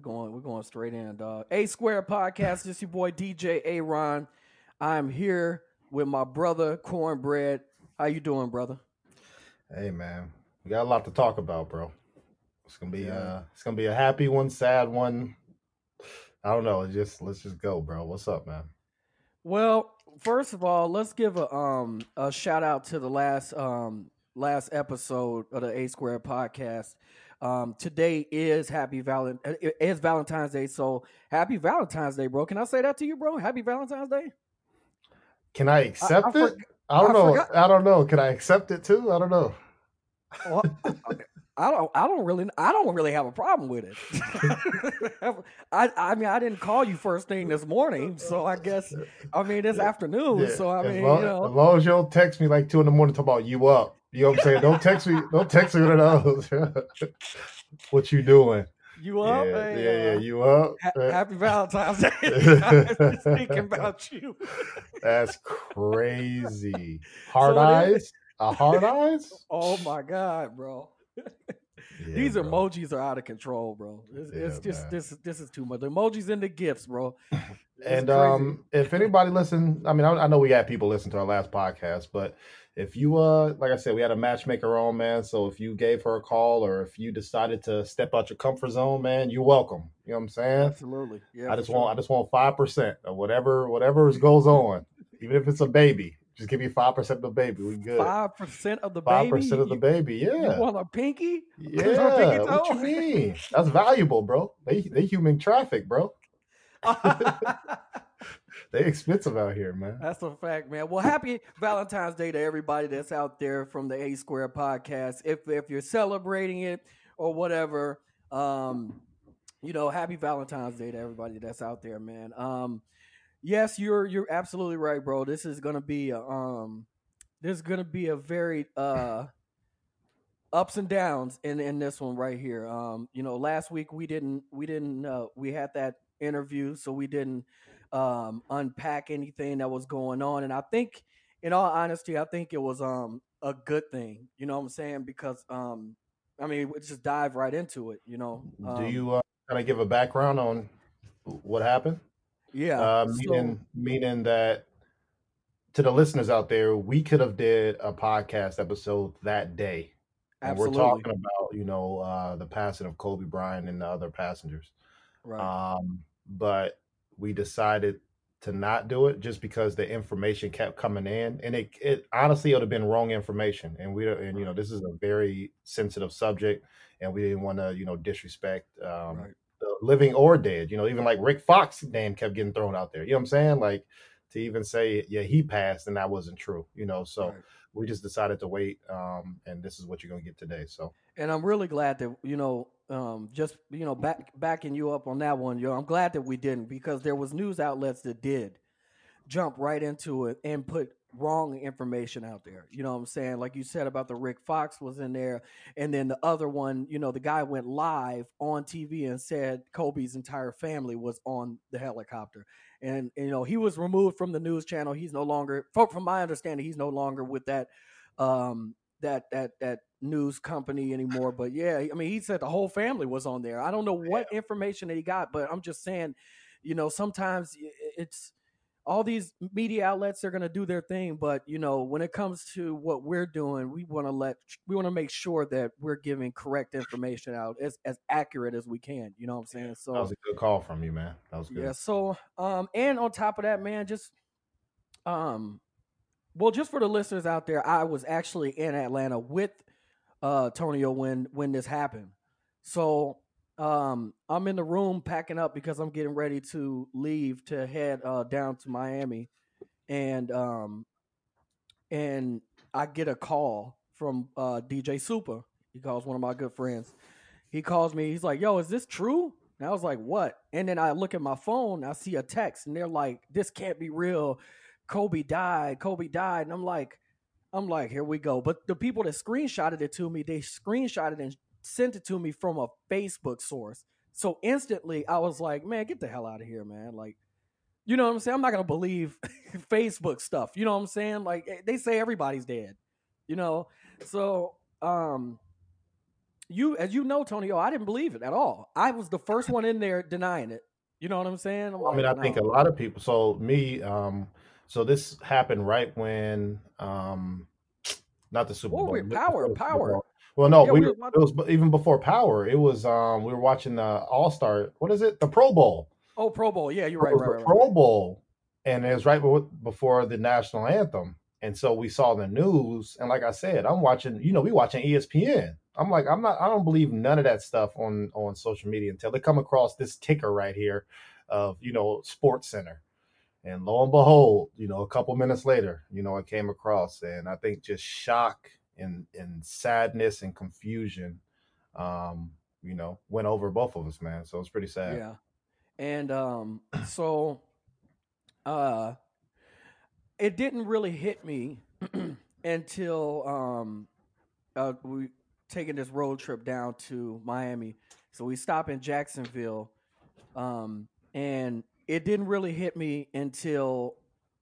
We're going we're going straight in, dog. A Square Podcast. This your boy DJ Aaron. I'm here with my brother Cornbread. How you doing, brother? Hey man, we got a lot to talk about, bro. It's gonna be uh it's gonna be a happy one, sad one. I don't know. Just let's just go, bro. What's up, man? Well, first of all, let's give a um a shout out to the last um last episode of the A Square podcast. Um, today is happy Valent uh, it is Valentine's Day, so happy Valentine's Day, bro. Can I say that to you, bro? Happy Valentine's Day. Can I accept I it? I don't I know. forgot- I don't know. Can I accept it too? I don't know. Well, I don't. I don't really. I don't really have a problem with it. I. I mean, I didn't call you first thing this morning, so I guess. I mean, it's afternoon, Yeah, so I as mean, long, you know. as long as you don't text me like two in the morning talking about you up. You know what I'm saying? Don't text me. Don't text me of those. what you doing? You up? yeah, Hey, yeah, yeah. uh, You up? ha- happy Valentine's Day. I thinking about you. That's crazy. Hard So eyes? A hard eyes? Oh my god, bro. Yeah, These bro. emojis are out of control, bro. It's, it's just man. this. This is too much. The emojis and the gifts, bro. And um, if anybody listen, I mean, I, I know we had people listen to our last podcast, but if you uh, like I said, we had a matchmaker on, man. So if you gave her a call or if you decided to step out your comfort zone, man, you're welcome. You know what I'm saying? absolutely. Yeah, I just sure. want, I just want five percent of whatever, whatever goes on, even if it's a baby. Just give me five percent of the baby. We good. five percent of the baby. Five percent of the You- baby. You Yeah. want a pinky? Yeah, pinky what you mean? That's valuable, bro. They they human traffic, bro. They expensive out here, man. That's a fact, man. Well, happy Valentine's Day to everybody that's out there from the A Square podcast. If if you're celebrating it or whatever, um, you know, happy Valentine's Day to everybody that's out there, man. Um, yes, you're you're absolutely right, bro. This is gonna be a um, is gonna be a very uh ups and downs in in this one right here. Um, you know, last week we didn't we didn't uh, we had that interview, so we didn't um unpack anything that was going on, and I think, in all honesty, I think it was um a good thing. You know what I'm saying? Because um, I mean, we just dive right into it. You know? Do Um, you uh, kind of give a background on what happened? Yeah. Uh, so- meaning, meaning that to the listeners out there, we could have did a podcast episode that day, and absolutely. we're talking about you know uh, the passing of Kobe Bryant and the other passengers. right. Um, but we decided to not do it just because the information kept coming in, and it it honestly it would have been wrong information, and we and you know this is a very sensitive subject, and we didn't want to you know disrespect um, right. the living or dead. You know, even like Rick Fox name kept getting thrown out there. You know what I'm saying? Like to even say yeah he passed and that wasn't true. You know, so right. we just decided to wait, um, and this is what you're gonna get today. So and I'm really glad that you know, um, just you know, back backing you up on that one. You know, I'm glad that we didn't because there was news outlets that did jump right into it and put wrong information out there. You know what I'm saying? Like you said about the Rick Fox was in there, and then the other one, you know, the guy went live on TV and said Kobe's entire family was on the helicopter. And, and, you know, he was removed from the news channel. He's no longer, from from my understanding, he's no longer with that um that that that news company anymore. But yeah, I mean, he said the whole family was on there. I don't know what information that he got, but I'm just saying, you know, sometimes it's all these media outlets are going to do their thing, but you know, when it comes to what we're doing, we want to let we want to make sure that we're giving correct information out as as accurate as we can. You know what I'm saying? So that was a good call from you, man. That was good. yeah. So, um, and on top of that, man, just, um, well, just for the listeners out there, I was actually in Atlanta with uh Tonio when when this happened. So, um, I'm in the room packing up because I'm getting ready to leave to head uh down to Miami, and um, and I get a call from uh DJ Super. He calls one of my good friends. He calls me. He's like, "Yo, is this true?" And I was like, "What?" And then I look at my phone. I see a text, and they're like, "This can't be real. Kobe died. Kobe died." And I'm like, "I'm like, here we go." But the people that screenshotted it to me, they screenshotted and sent it to me from a Facebook source. So instantly, I was like, "Man, get the hell out of here, man!" Like, you know what I'm saying? I'm not gonna believe Facebook stuff. You know what I'm saying? Like eh, they say everybody's dead. You know, so um, you as you know, Tony, oh, I didn't believe it at all. I was the first one in there denying it. You know what I'm saying? I'm I mean, like, I think a lot of people. So me, um, so this happened right when, um, not the Super Bowl. Power, Power. Well, no, Yeah, we we were, it was even before Power. It was um, we were watching the All Star. What is it? The Pro Bowl. Oh, Pro Bowl. Yeah, you're right, right, the right. Pro Bowl, and it was right before the national anthem. And so we saw the news, and like I said, I'm watching. You know, we watching ESPN. I'm like, I'm not. I don't believe none of that stuff on on social media until they come across this ticker right here of you know Sports Center. And lo and behold, you know, a couple minutes later, you know, it came across, and I think just shock and and sadness and confusion, um, you know, went over both of us, man. So it's pretty sad. Yeah. And um so uh it didn't really hit me until um uh we taking this road trip down to Miami. So we stop in Jacksonville. Um and it didn't really hit me until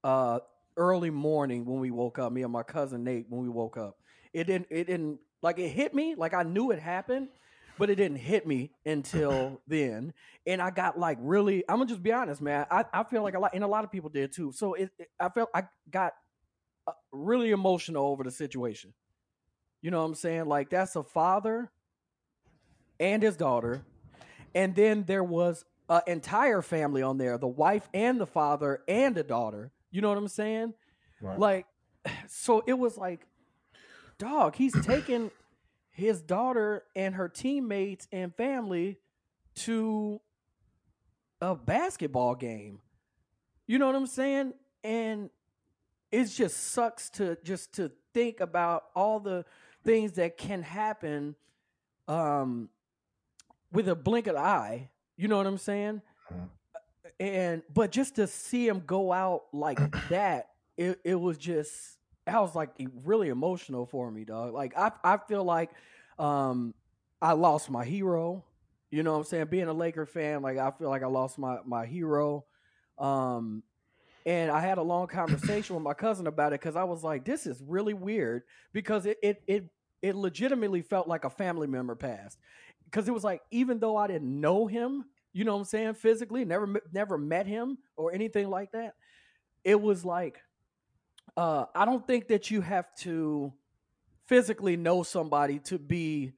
uh early morning when we woke up, me and my cousin Nate when we woke up. It didn't it didn't like it hit me, like I knew it happened, but it didn't hit me until then. And I got like really, I'm gonna just be honest, man. I, I feel like a lot, and a lot of people did too. So it, it I felt I got uh, really emotional over the situation. You know what I'm saying? Like that's a father and his daughter, and then there was an entire family on there: the wife and the father and the daughter. You know what I'm saying? Right. Like, so it was like, dog, he's taking his daughter and her teammates and family to a basketball game. You know what I'm saying? And it just sucks to just to think about all the things that can happen um with a blink of the eye. You know what I'm saying? Mhm. And but just to see him go out like that, it, it was just I was like really emotional for me, dog. Like I I feel like um I lost my hero. You know what I'm saying? Being a Laker fan, like I feel like I lost my my hero. Um and I had a long conversation with my cousin about it because I was like, this is really weird because it it it it legitimately felt like a family member passed. Because it was like, even though I didn't know him, you know what I'm saying, physically, never never met him or anything like that, it was like, uh, I don't think that you have to physically know somebody to be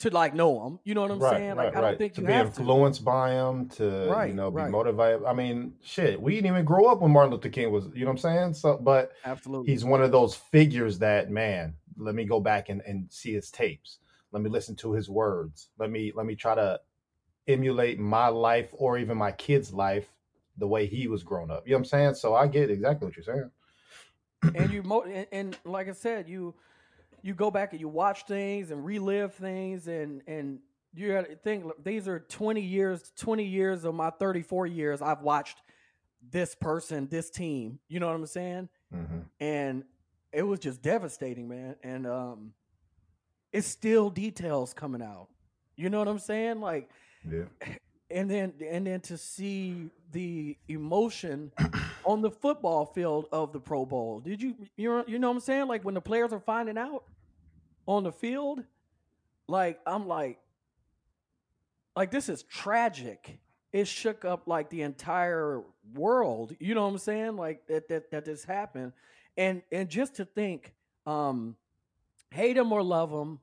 to like know them. You know what I'm right, saying? Like right, I don't right. think to you be have influenced by them to Right, you know, be motivated. I mean, shit, we didn't even grow up when Martin Luther King was, you know what I'm saying? So, but. Absolutely. he's one of those figures that, man, let me go back and, and see his tapes. Let me listen to his words. Let me let me try to emulate my life or even my kid's life the way he was grown up. You know what I'm saying? So I get exactly what you're saying. And you mo- and, and like I said, you you go back and you watch things and relive things and and you got to think look, these are 20 years 20 years of my 34 years I've watched this person this team. You know what I'm saying? Hmm and it was just devastating man. And um it's still details coming out. You know what I'm saying? Like Yeah. and then and then to see the emotion on the football field of the Pro Bowl. Did you you know, you know what I'm saying? Like when the players are finding out on the field, like I'm like like this is tragic. It shook up like the entire world. You know what I'm saying? Like that that that this happened. And and just to think um hate him or love him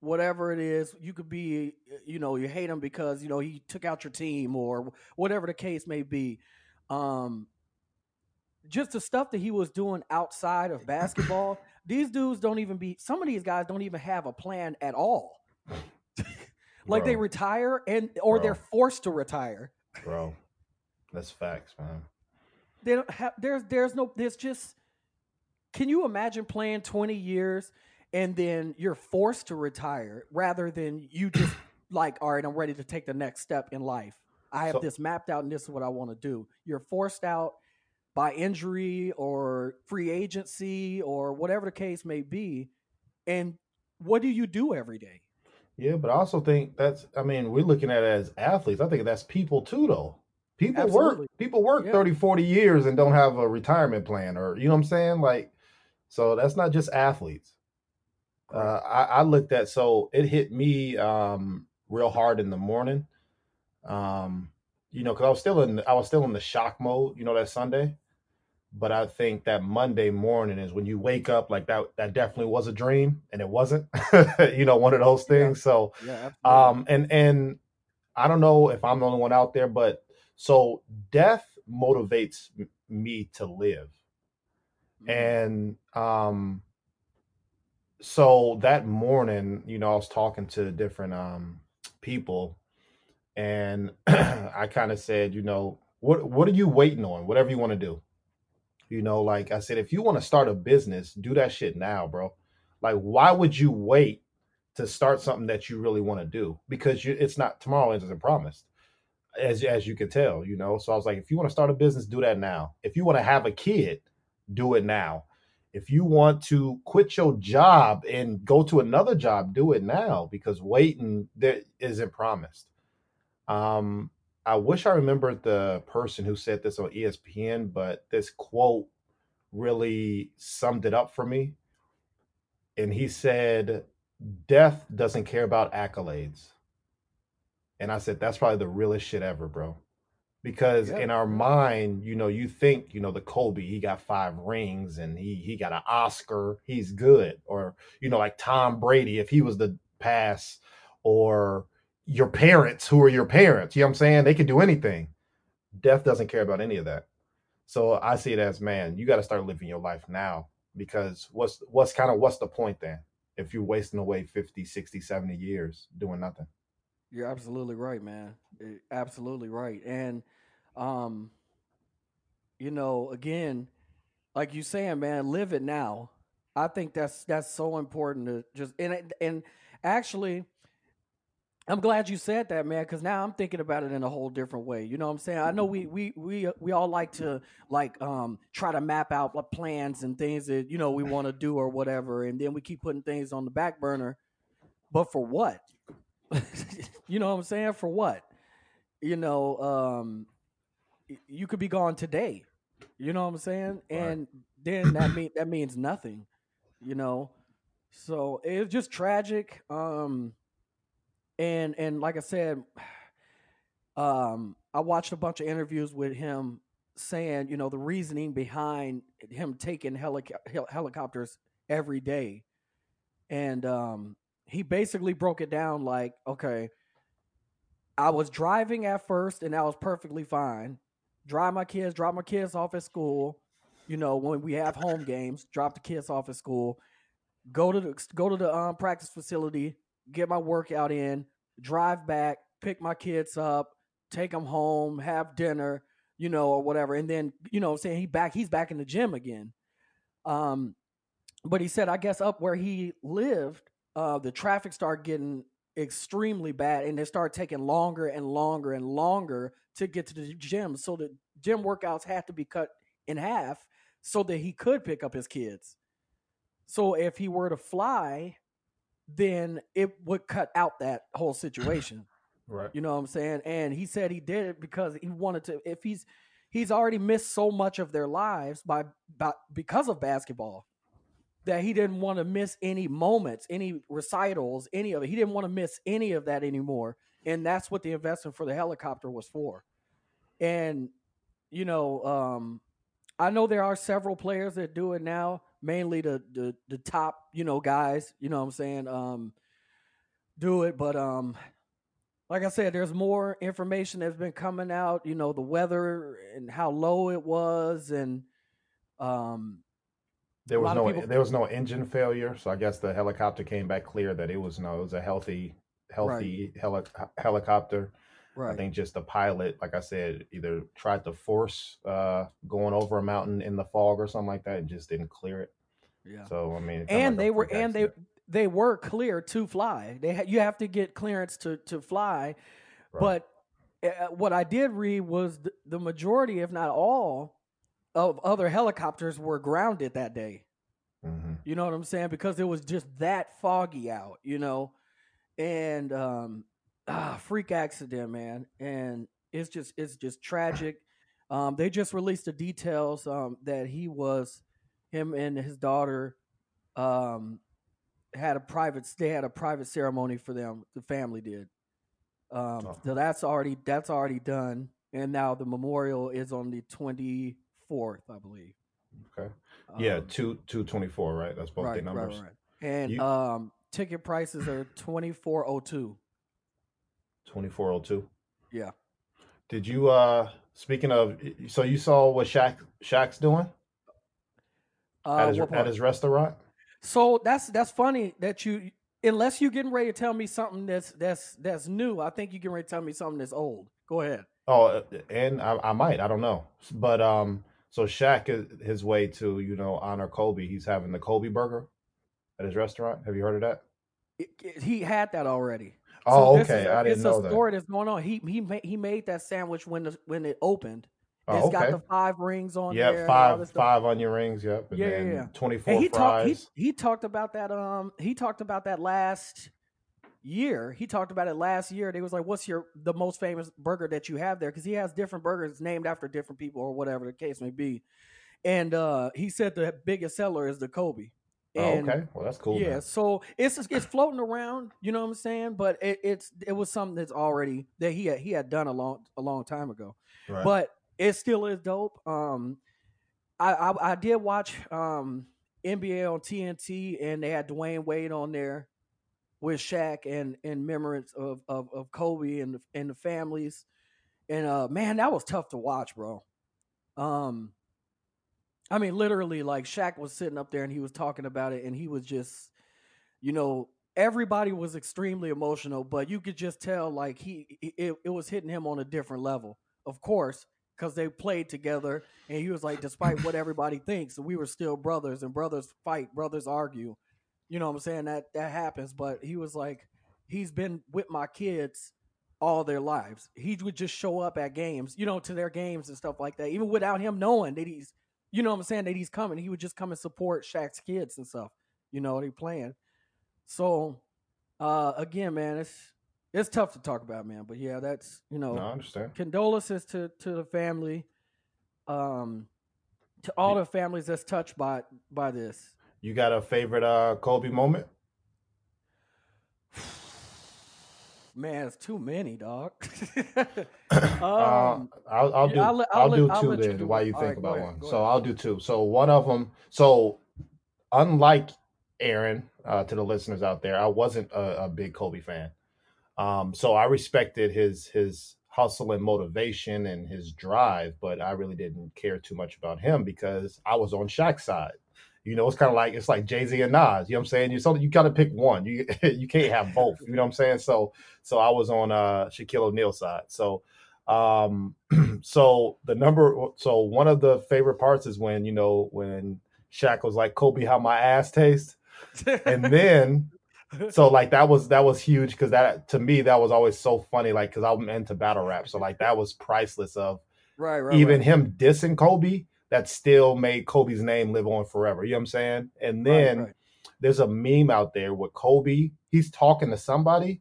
whatever it is you could be you know you hate him because you know he took out your team or whatever the case may be um just the stuff that he was doing outside of basketball these dudes don't even be some of these guys don't even have a plan at all like they retire and or Bro. they're forced to retire Bro. That's facts, man. they don't have there's there's no there's just can you imagine playing 20 years and then you're forced to retire rather than you just like all right i'm ready to take the next step in life i have So- this mapped out and this is what i want to do you're forced out by injury or free agency or whatever the case may be and what do you do every day Yeah, but I also think that's I mean, we're looking at it as athletes. I think that's people too though. People Absolutely. work people work Yeah. 30, 40 years and don't have a retirement plan or you know what I'm saying? Like so that's not just athletes. Uh, I, I looked at so it hit me um, real hard in the morning. Um, you know, because I was still in I was still in the shock mode. You know, that Sunday. But I think that Monday morning is when you wake up like that. That definitely was a dream, and it wasn't. you know, one of those things. Yeah. So, Yeah, um, and and I don't know if I'm the only one out there, but so death motivates me to live, Mhm. and um, so that morning, you know, I was talking to different um people, and I kind of said, you know, what what are you waiting on? Whatever you want to do. You know, like I said, if you want to start a business, do that shit now, bro. Like, why would you wait to start something that you really want to do? Because you, it's not tomorrow isn't promised, as as you can tell. You know, so I was like, if you want to start a business, do that now. If you want to have a kid, do it now. If you want to quit your job and go to another job, do it now because waiting there isn't promised. Um, I wish I remembered the person who said this on ESPN, but this quote really summed it up for me. And he said, Death doesn't care about accolades. And I said, That's probably the realest shit ever, bro. Because Yeah. in our mind, you know, you think, you know, the Kobe, he got five rings and he he got an Oscar, he's good. Or, you know, like Tom Brady, if he was the pass, or your parents who are your parents, you know what I'm saying? They can do anything. Death doesn't care about any of that. So I see it as, man, you got to start living your life now because what's what's kind of what's the point then if you're wasting away 50, 60, 70 years doing nothing? You're absolutely right, man. Eh, Absolutely right. And um, you know, again, like you saying, man, live it now. I think that's that's so important to just and and actually I'm glad you said that, man, because now I'm thinking about it in a whole different way. You know what I'm saying? I know we we we we all like to like um try to map out plans and things that you know we want to do or whatever, and then we keep putting things on the back burner. But for what? you know what I'm saying? For what? You know, um, you could be gone today. You know what I'm saying? Right. And then that mean that means nothing. You know, so it's just tragic. Um, and and like I said, um, I watched a bunch of interviews with him saying, you know, the reasoning behind him taking hel- helicopters every day, and um, he basically broke it down like, okay, I was driving at first, and that was perfectly fine. Drive my kids, drop my kids off at school. You know, when we have home games, drop the kids off at school. Go to the go to the um, practice facility, get my workout in, drive back, pick my kids up, take them home, have dinner, you know, or whatever, and then you know, I'm saying he back, he's back in the gym again. Um, but he said, I guess up where he lived, uh, the traffic started getting extremely bad, and it started taking longer and longer and longer to get to the gym. So the gym workouts had to be cut in half so that he could pick up his kids. So if he were to fly, then it would cut out that whole situation. Right. You know what I'm saying? And he said he did it because he wanted to. If he's he's already missed so much of their lives by, by because of basketball that he didn't want to miss any moments, any recitals, any of it. He didn't want to miss any of that anymore. And that's what the investment for the helicopter was for. And you know, um, I know there are several players that do it now, mainly the the, the top, you know, guys, you know what I'm saying, um, do it. But um, like I said, there's more information that's been coming out, you know, the weather and how low it was and um There was no people- there was no engine failure, so I guess the helicopter came back clear that it was no, it was a healthy healthy heli- helicopter. Right. I think just the pilot, like I said, either tried to force uh, going over a mountain in the fog or something like that, and just didn't clear it. yeah. So I mean, and like they were and they accident. they were clear to fly. They ha- you have to get clearance to to fly. Right. But uh, what I did read was the, the majority, if not all, of other helicopters were grounded that day. Mhm. You know what I'm saying? Because it was just that foggy out, you know, and um, ah, freak accident, man, and it's just it's just tragic. Um, they just released the details um, that he was him and his daughter um, had a private they had a private ceremony for them. The family did. Um, Oh. so that's already that's already done, and now the memorial is on the twenty fourth, I believe. Okay. Yeah, Um, two two twenty four, right? That's both right, their numbers. right, right. And You- um, ticket prices are twenty four oh two. Twenty four oh two. Yeah. Did you uh speaking of so you saw what Shaq Shaq's doing Uh, at his at his restaurant? So that's that's funny that you unless you're getting ready to tell me something that's that's that's new. I think you getting ready to tell me something that's old. Go ahead. Oh, uh, and I, I might, I don't know, but um, so Shaq is his way to you know honor Kobe. He's having the Kobe burger at his restaurant. Have you heard of that? It- it- he had that already. Oh, okay, is I didn't know that. it's a story that's going on. He he made, he made that sandwich when the, when it opened. Oh, It's got the five rings on Yeah, there. and all this five five onion rings. Yep, and Yeah, then yeah. twenty four he talked he, fries. he talked about that um he talked about that last year. He talked about it last year. They was like, "What's your the most famous burger that you have there?" Because he has different burgers named after different people or whatever the case may be. And uh he said the biggest seller is the Kobe. Oh, okay, well that's cool. yeah, man. so it's it's floating around. You know what I'm saying? But it, it's it was something that's already that he had he had done a long a long time ago. Right. But it still is dope. Um, I, I I did watch um NBA on TNT and they had Dwyane Wade on there with Shaq and in remembrance of, of of Kobe and the, and the families. And uh man, that was tough to watch, bro. Um I mean literally like Shaq was sitting up there and he was talking about it and he was just you know everybody was extremely emotional but you could just tell like he it, it was hitting him on a different level. Of course because they played together and he was like despite what everybody thinks we were still brothers and brothers fight brothers argue. You know what i'm saying? That that happens but he was like he's been with my kids all their lives. He would just show up at games you know to their games and stuff like that even without him knowing that he's you know what i'm saying? That he's coming. He would just come and support Shaq's kids and stuff. You know they playing. So uh again man it's it's tough to talk about man. But yeah that's you know no, I understand. condolences to to the family um to all the families that's touched by by this. You got a favorite uh Kobe moment? Man it's too many dog uh, um I'll, I'll yeah, do I'll let- I'll, I'll do let- I'll 2 you then do while you All think right, about ahead, one. So ahead. I'll do two. So one of them. So unlike Aaron, uh, to the listeners out there, I wasn't a, a big Kobe fan. Um, so I respected his his hustle and motivation and his drive, but I really didn't care too much about him because I was on Shaq's side. You know, it's kind of like it's like Jay Z and Nas. You know what I'm saying? You so you got to pick one. You you can't have both. You know what I'm saying? So so I was on uh Shaquille O'Neal's side. So um so the number so one of the favorite parts is when you know when Shaq was like Kobe how my ass tastes and then so like that was that was huge because that to me that was always so funny like because I'm into battle rap so like that was priceless of right right even right. him dissing Kobe that still made Kobe's name live on forever you know what I'm saying and then right. there's a meme out there with Kobe he's talking to somebody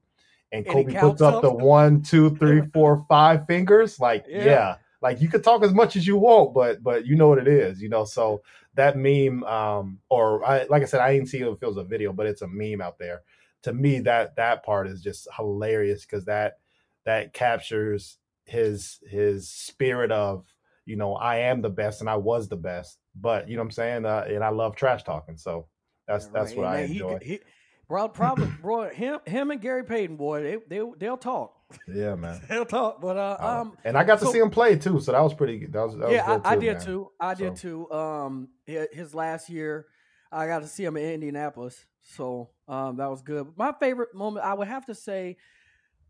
and And Kobe puts up up. the one two three four five fingers like Yeah. yeah. like you could talk as much as you want but but you know what it is you know so that meme um or I, like i said i didn't see if it was a video but it's a meme out there to me that that part is just hilarious because that that captures his his spirit of you know i am the best and i was the best but you know what i'm saying uh, and i love trash talking so that's Yeah, that's right. what And i then he- enjoy he- bro, probably, bro, him, him and Gary Payton, boy, they, they, they'll talk. yeah man They'll talk. But uh, Uh, um, and i got to see him play too so that was pretty good that was, that was yeah, good I, I did man. too. I did So- too. Um, his last year, I got to see him in Indianapolis, so um, that was good. My favorite moment, I would have to say,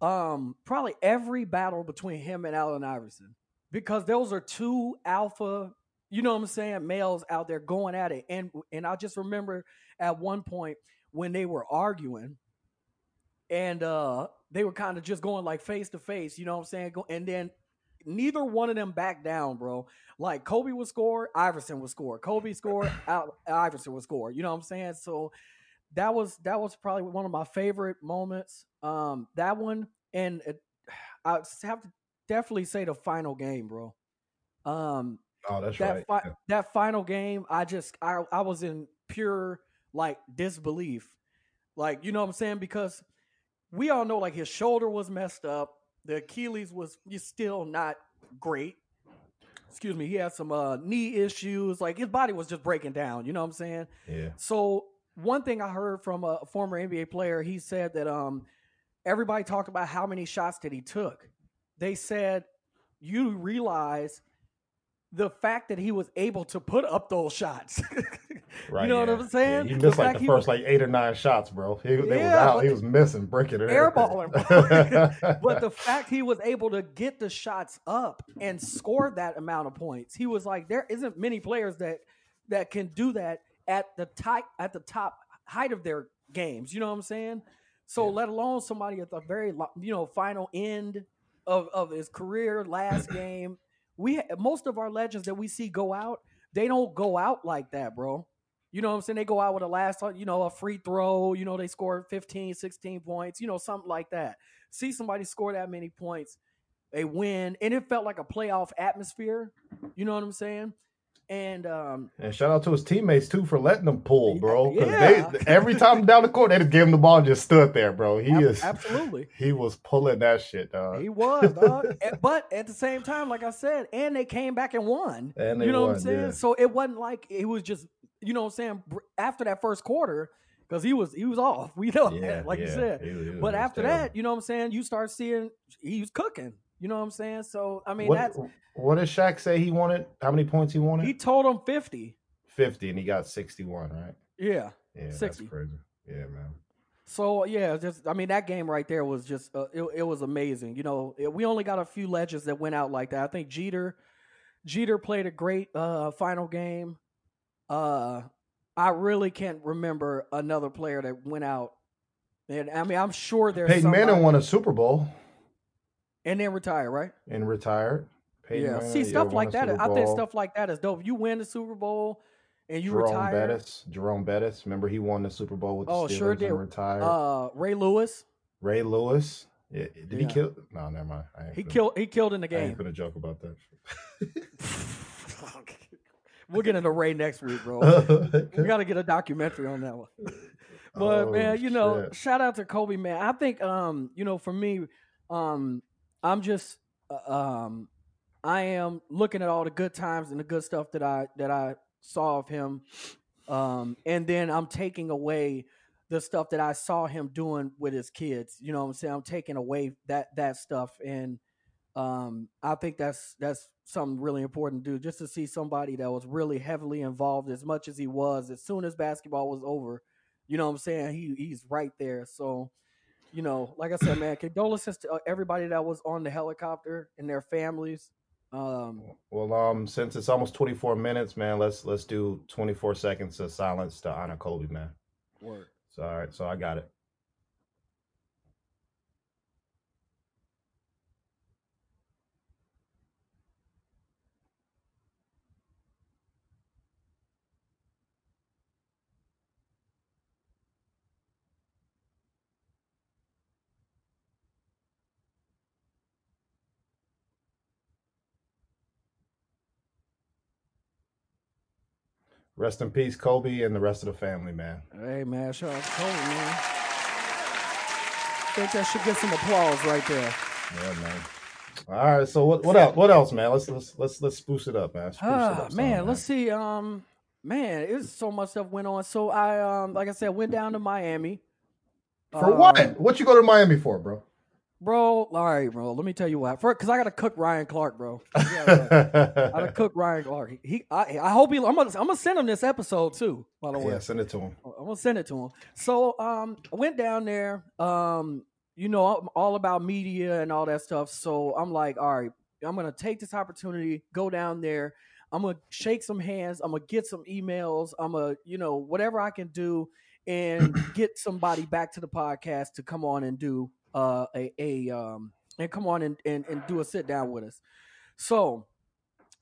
um, probably every battle between him and Allen Iverson, because those are two alpha, you know what I'm saying, males out there going at it, and and I just remember at one point when they were arguing, and uh, they were kind of just going like face to face, you know what I'm saying, and then neither one of them backed down, bro. Like Kobe would score, Iverson would score. Kobe scored, Al- Iverson would score. You know what I'm saying? So that was that was probably one of my favorite moments. Um, that one, and it, I have to definitely say the final game, bro. Um, oh that's that right fi- Yeah. that final game, I just I I was in pure like disbelief Like, you know what I'm saying? Because we all know like his shoulder was messed up. The Achilles was still not great. Excuse me, he had some uh, knee issues. Like his body was just breaking down. You know what I'm saying? Yeah. So one thing I heard from a former NBA player, he said that um, everybody talked about how many shots that he took. They said you realize the fact that he was able to put up those shots. Right. you know yeah. what I'm saying? Yeah, he The missed like the first was- like eight or nine shots, bro. He, they was Yeah, out. He was missing, breaking it. Airballing, but the fact he was able to get the shots up and score that amount of points, he was like, there isn't many players that that can do that at the top at the top height of their games. You know what I'm saying? So Yeah. let alone somebody at the very you know final end of of his career, last game. We most of our legends that we see go out, they don't go out like that, bro. You know what I'm saying? They go out with a last, you know, a free throw, you know, they score 15, 16 points, you know, something like that. See somebody score that many points, they win, and it felt like a playoff atmosphere. You know what I'm saying? And um, And shout out to his teammates too for letting them pull, bro. bro. 'Cause yeah. they every time down the court, they just gave him the ball and just stood there, bro. He ab- is absolutely. he was pulling that shit, dog. He was, dog. But at the same time, like I said, and they came back and won. And you know what I'm saying? yeah. So it wasn't like it was just, you know what I'm saying, after that first quarter, because he was he was off. We know yeah, that, like you said. He was- he was- But after terrible. that, you know what I'm saying, you start seeing he was cooking. You know what I'm saying? So I mean what, that's what did Shaq say he wanted? How many points he wanted? he told him 50. 50, and he got 61, right? Yeah. Yeah, 60. that's crazy. Yeah, man. So yeah, just I mean that game right there was just uh, it, it was amazing. You know, it- we only got a few legends that went out like that. I think Jeter Jeter played a great uh final game. Uh I really can't remember another player that went out. And I mean, I'm sure there's Peyton Manning somebody- won a Super Bowl and then retire, right? and retired. Peyton yeah. Manning, See stuff like that. I think stuff like that is dope. You win the Super Bowl and you retire. Jerome retire. Bettis. Jerome Bettis. Remember he won the Super Bowl with the Oh, Steelers sure did. and retired. Uh, Ray Lewis, Ray Lewis. Yeah, did he kill? No, never mind. I he finna- killed. He killed in the I game. ain't gonna joke about that. we'll get into Ray next week, bro. we got to get a documentary on that one. but Oh, man, you know, shit. shout out to Kobe, man. I think, um, you know, for me, um, I'm just, uh, um, I am looking at all the good times and the good stuff that I that I saw of him, um, and then I'm taking away the stuff that I saw him doing with his kids. You know what I'm saying? I'm taking away that that stuff, and um, I think that's that's something really important to do. Just to see somebody that was really heavily involved as much as he was. As soon as basketball was over, you know what I'm saying? He he's right there. So, you know, like I said, man, condolences to uh, everybody that was on the helicopter and their families. Um, Well, um, since it's almost 24 minutes, man, let's let's do 24 seconds of silence to honor Kobe, man. word. So all right, so I got it. Rest in peace, Kobe, and the rest of the family, man. Hey man, shout out to Kobe, man. think that should get some applause right there. Yeah, man. All right, so what what else? What else, man? Let's let's let's let's spruce it up, man. Spruce it Ah, up man, let's see. Um, man, it's so much stuff went on. So I, um, like I said, went down to Miami. For Um, what? What you go to Miami for, bro? Bro? All right, bro. Let me tell you what. Because I got to cook Ryan Clark, bro. Yeah, I gotta cook Ryan Clark. He, I, I hope he. I'm gonna, I'm gonna send him this episode too. By the way, yeah, send it to him. I'm gonna send it to him. So, um, I went down there. Um, you know, I'm all about media and all that stuff. So I'm like, all right, I'm gonna take this opportunity, go down there. I'm gonna shake some hands. I'm gonna get some emails. I'm gonna, you know, whatever I can do, and get somebody back to the podcast to come on and do uh a a um and come on and and, and do a sit down with us. So,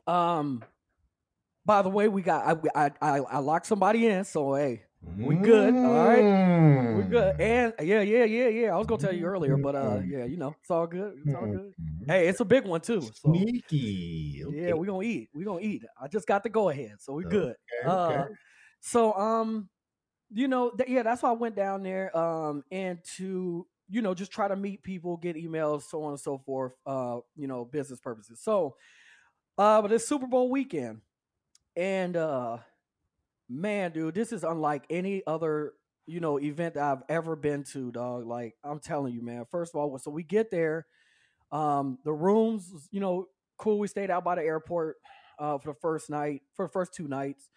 um, by the way, we got I I I, I locked somebody in. So hey, We good, all right? Mm. we're good. And yeah, yeah, yeah, yeah. I was gonna tell you earlier, but uh, yeah, you know, it's all good. It's all good. Mm. Hey, it's a big one too. So Sneaky. Okay. yeah, we're gonna eat. We're gonna eat. I just got the go ahead, so we're good. Okay, okay. Uh, so um, you know, th- yeah, that's why I went down there um and to you know just try to meet people, get emails, so on and so forth, uh, you know, business purposes. So, uh, but it's Super Bowl weekend, and uh, man, dude, this is unlike any other you know event that I've ever been to, dog. Like I'm telling you, man. First of all, so we get there, um, the rooms, you know, cool. We stayed out by the airport uh, for the first night, for the first two nights,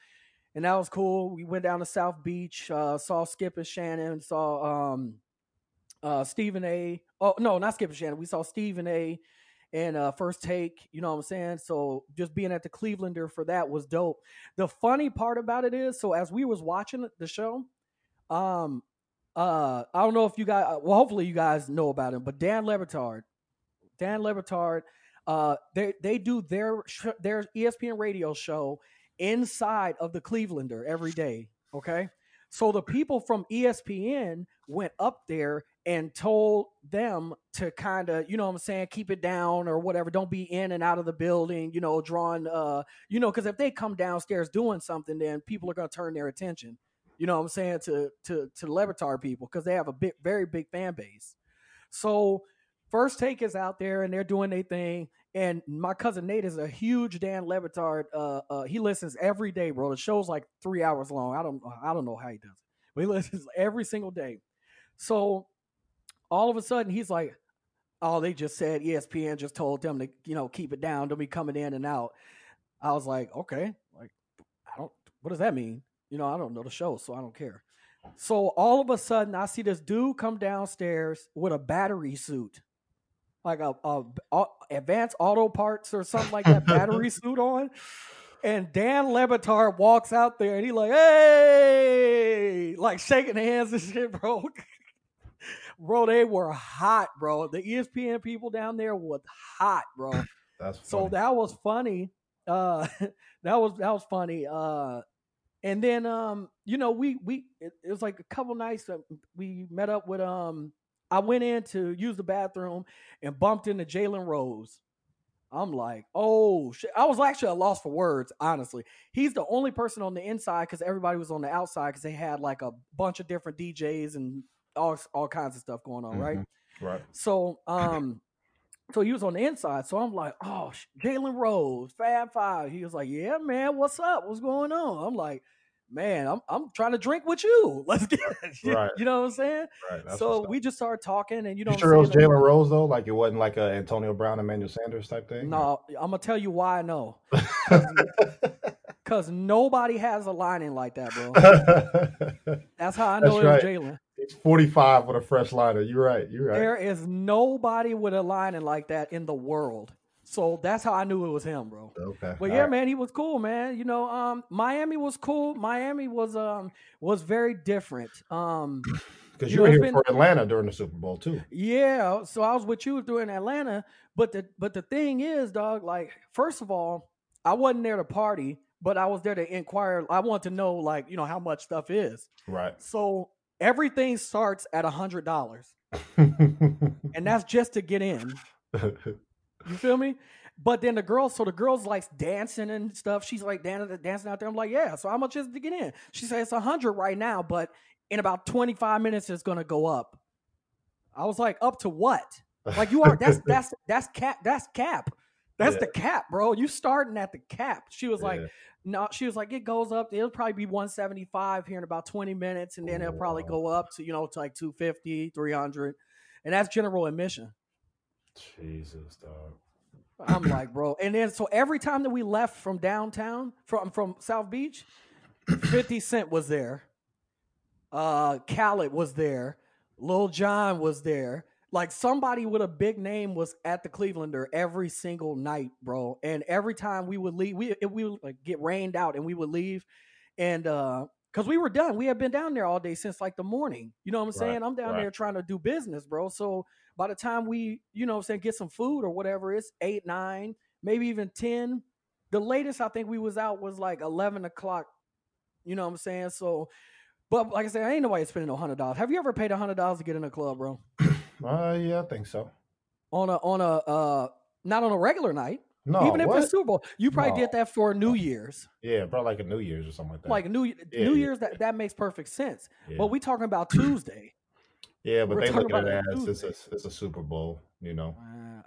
and that was cool. We went down to South Beach, uh, saw Skip and Shannon, saw um, uh, Stephen A. Oh no, not Skip and Shannon. We saw Stephen A. And uh, first take, you know what I'm saying. So just being at the Clevelander for that was dope. The funny part about it is, so as we was watching the show, um, uh, I don't know if you guys, well, hopefully you guys know about him, but Dan Le Batard, Dan Le Batard, uh, they they do their their ESPN radio show inside of the Clevelander every day. Okay, so the people from ESPN went up there and told them to kind of, you know what I'm saying, keep it down or whatever. Don't be in and out of the building, you know, drawing, uh, you know, because if they come downstairs doing something, then people are going to turn their attention, you know what I'm saying, to to to Le people because they have a big, very big fan base. So first take is out there and they're doing their thing. And my cousin Nate is a huge Dan Le Batard. Uh, uh, he listens every day, bro. The show's like three hours long. I don't, I don't know how he does it, but he listens every single day. So all of a sudden, he's like, "Oh, they just said ESPN just told them to, you know, keep it down. Don't be coming in and out." I was like, "Okay, like, I don't. What does that mean? You know, I don't know the show, so I don't care." So all of a sudden, I see this dude come downstairs with a battery suit like a, a, a advanced auto parts or something like that battery suit on. And Dan Le walks out there and he like, hey, like shaking hands and shit, bro. bro, they were hot, bro. The ESPN people down there was hot, bro. That's so that was funny. Uh, that was that was funny. Uh, and then um, you know, we we it, it was like a couple nights that we met up with um I went in to use the bathroom and bumped into Jalen Rose. I'm like, oh shit. I was actually a loss for words, honestly. He's the only person on the inside because everybody was on the outside because they had like a bunch of different DJs and all all kinds of stuff going on, right? Mhm. Right. So um so he was on the inside. So I'm like, oh Jalen Rose, Fab Five. He was like, Yeah, man, what's up? What's going on? I'm like, man, I'm I'm trying to drink with you. Let's get it. You- Right. You know what I'm saying? Right. So we just started talking and you know You sure it was? Jalen Rose though? Like it wasn't like a Antonio Brown, Emmanuel Sanders type thing. No, I'm gonna tell you why I know. Cause nobody has a lining like that, bro. That's how I know That's it was right. Jalen. He's 45 with a fresh liner. You're right. You're right. There is nobody with a lining like that in the world. So that's how I knew it was him, bro. Okay. But yeah, man, he was cool, man. You know, um, Miami was cool. Miami was um was very different. Um, Because you you were know, here it's for Atlanta during the Super Bowl too. yeah. So I was with you during Atlanta, but the but the thing is, dog. Like, first of all, I wasn't there to party, but I was there to inquire. I want to know, like, you know, how much stuff is. Right. So everything starts at a hundred dollars, and that's just to get in. You feel me? But then the girls, so the girls like dancing and stuff. She's like dancing, dancing out there. I'm like, yeah. So how much is it to get in? She says it's a hundred right now, but in about 25 minutes it's gonna go up. I was like, up to what? Like you are that's that's that's cap that's cap. That's Yeah. the cap, bro. You starting at the cap. She was like, no, she was like, it goes up. It'll probably be 175 here in about 20 minutes, and then it'll probably go up to, you know, to like 250, 300. And that's general admission. Jesus, dog. I'm like, bro. And then so every time that we left from downtown, from from South Beach, 50 Cent was there. Uh Khaled was there. Lil Jon was there. Like somebody with a big name was at the Clevelander every single night, bro. And every time we would leave, we we would like get rained out and we would leave. And uh because we were done. We had been down there all day since like the morning. You know what I'm Right, saying? I'm down right. there trying to do business, bro. So by the time we, you know what I'm saying, get some food or whatever, it's eight, nine, maybe even ten. The latest I think we was out was like eleven o'clock. You know what I'm saying? So but like I said, I ain't nobody spending no hundred dollars. Have you ever paid a hundred dollars to get in a club, bro? Uh, yeah, I think so. On a on a uh not on a regular night. No, Even if what? it's Super Bowl, you probably No. did that for New Year's, yeah, bro, like a New Year's or something like that. like New Yeah, New yeah. Year's. That that makes perfect sense. yeah. But we talking about Tuesday. yeah, but we're they look at it as it's a, it's a Super Bowl, you know.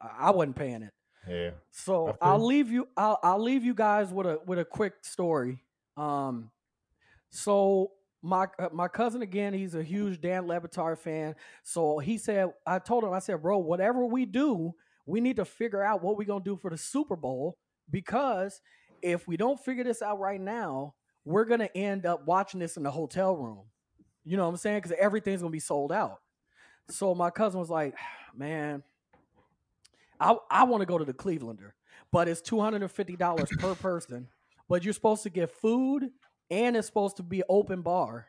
Uh, I- wasn't paying it. Yeah. So I'll leave you. I'll I'll leave you guys with a with a quick story. Um, so my uh, my cousin again, he's a huge Dan Le Batard fan. So he said, I told him, I said, bro, whatever we do, we need to figure out what we're gonna do for the Super Bowl because if we don't figure this out right now, we're gonna end up watching this in the hotel room. You know what I'm saying? Because everything's gonna be sold out. So my cousin was like, man, I I want to go to the Clevelander, but it's two hundred and fifty dollars per person. But you're supposed to get food and it's supposed to be open bar.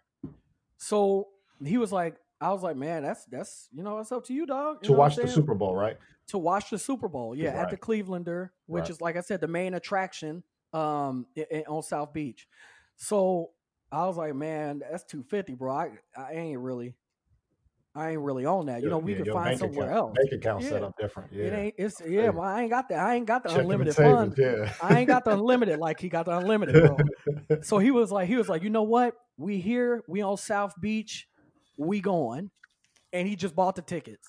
So he was like, I was like, man, that's that's you know, it's up to you, dog. You To watch the? Super Bowl, right? to watch the Super Bowl. Yeah, at the Clevelander, which Right. is like I said, the main attraction um i- i- on South Beach. So I was like, man, that's two fifty, bro. I I ain't really, I ain't really on that. You know, we Yeah, your find somewhere account, else. Bank account set Yeah. up different. Yeah. It ain't. It's yeah. Well, I ain't got that. I ain't got the Checking unlimited savings, fund. Yeah. I ain't got the unlimited like he got the unlimited, bro. so he was like, he was like, you know what? We here. We on South Beach. We going, and he just bought the tickets.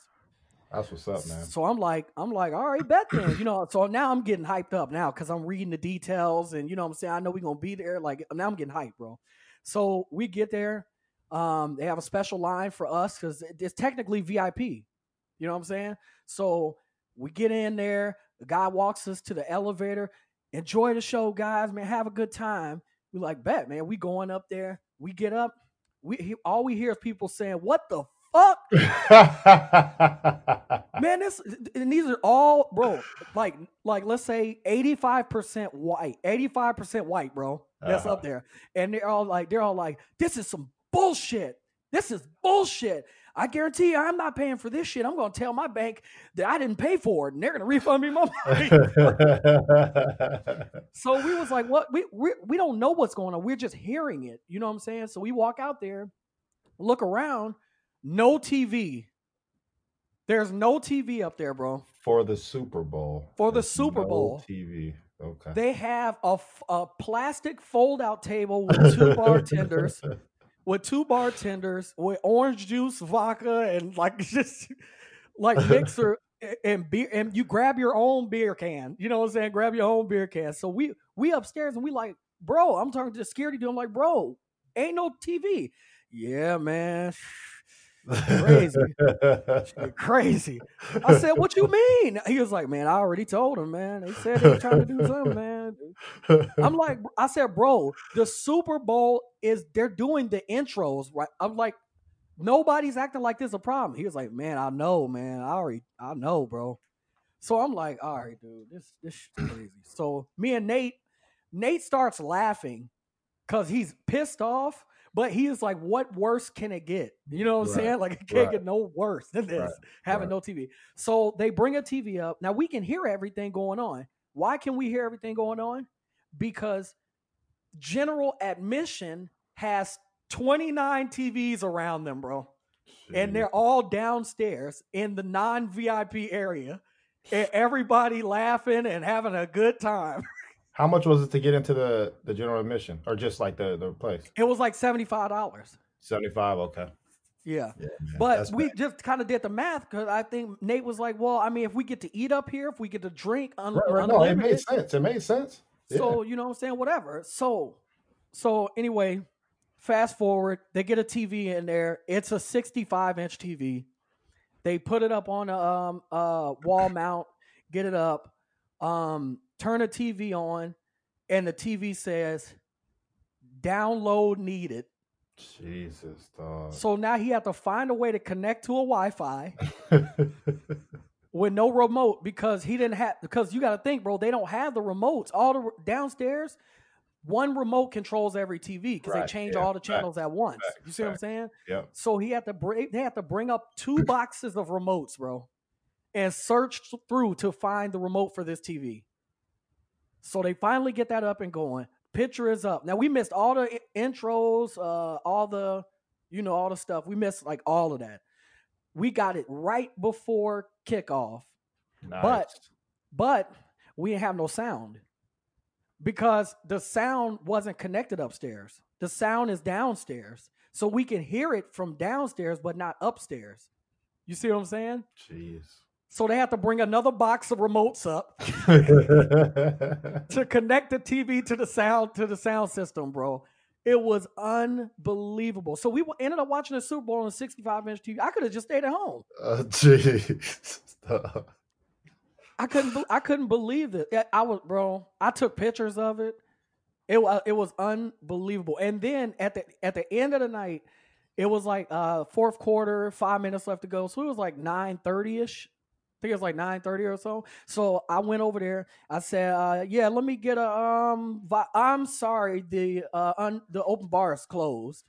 That's what's up, man. So I'm like, I'm like, all right, bet then. You know, so now I'm getting hyped up now because I'm reading the details and you know what I'm saying. I know we're gonna be there. Like now I'm getting hyped, bro. So we get there. Um, they have a special line for us because it's technically VIP. You know what I'm saying? So we get in there. The guy walks us to the elevator. Enjoy the show, guys. Man, have a good time. We like, bet, man. We going up there. We get up. We he, all we hear is people saying, "What the fuck?" man this and these are all bro like like let's say 85% white 85% white bro that's Uh-huh. up there and they're all like they're all like this is some bullshit. This is bullshit. I guarantee you i'm not paying for this shit. I'm gonna tell my bank that i didn't pay for it and they're gonna refund me my money. So we was like what? We, we we don't know what's going on. We're just hearing it. You know what i'm saying? So we walk out there look around no tv there's no tv up there bro. For the Super Bowl. For the There's Super no Bowl. TV. Okay. they have a, a plastic fold out table with two bartenders with two bartenders with orange juice vodka and like just like mixer and beer and you grab your own beer can. You know what i'm saying? Grab your own beer can. So we we upstairs and we like bro i'm talking to the security dude i'm like bro ain't no tv yeah man crazy. Shit crazy i said what you mean he was like man i already told him man they said they were trying to do something man I'm like, I said, bro, the Super Bowl is they're doing the intros, right? I'm like, nobody's acting like this is a problem. He was like, man, I know, man, I already, I know, bro. So I'm like, all right, dude, this this shit's crazy. So me and Nate, Nate starts laughing because he's pissed off, but he is like, what worse can it get? You know what I'm saying? Like it can't right. get no worse than this Right, having no TV. So they bring a TV up. Now we can hear everything going on. Why can we hear everything going on? Because general admission has 29 TVs around them, bro. And they're all downstairs in the non VIP area. And everybody laughing and having a good time. How much was it to get into the the general admission, or just like the the place? It was like $75. Seventy five. Okay. Yeah. Yeah, But that's we bad. just kind of did the math because I think Nate was like, well, I mean, if we get to eat up here, if we get to drink un- right, right. No, it made sense. It made sense. Yeah. So you know what I'm saying? Whatever. So so anyway, fast forward, they get a TV in there. It's a 65 inch TV. They put it up on a um, uh, wall mount, get it up, um, turn a TV on, and the TV says download needed. Jesus, dog. So now he had to find a way to connect to a Wi-Fi with no remote because he didn't have because you got to think, bro. They don't have the remotes. All the downstairs, one remote controls every TV because Right, they change yeah, all the channels at once. facts, you see what I'm saying? yep. So he had to bring they had to bring up two boxes of remotes, bro, and search through to find the remote for this TV. So they finally get that up and going. Picture is up. Now we missed all the intros, uh, all the, you know, all the stuff. We missed like all of that. We got it right before kickoff, Nice. But- but we didn't have no sound because the sound wasn't connected upstairs. The sound is downstairs. So we can hear it from downstairs, but not upstairs. You see what I'm saying? Jeez. So they have to bring another box of remotes up to connect the TV to the sound to the sound system, bro. It was unbelievable. So we ended up watching the Super Bowl on a 65 inch TV. I could have just stayed at home. Uh, jeez. I couldn't. Be- I couldn't believe it. I was, bro. I took pictures of it. It was. It was unbelievable. And then at the at the end of the night, it was like uh fourth quarter, five minutes left to go. So it was like nine thirty ish. Think it was like nine thirty or so. So I went over there. I said, uh, "Yeah, let me get a um. Vi- I'm sorry, the uh un- the open bar is closed."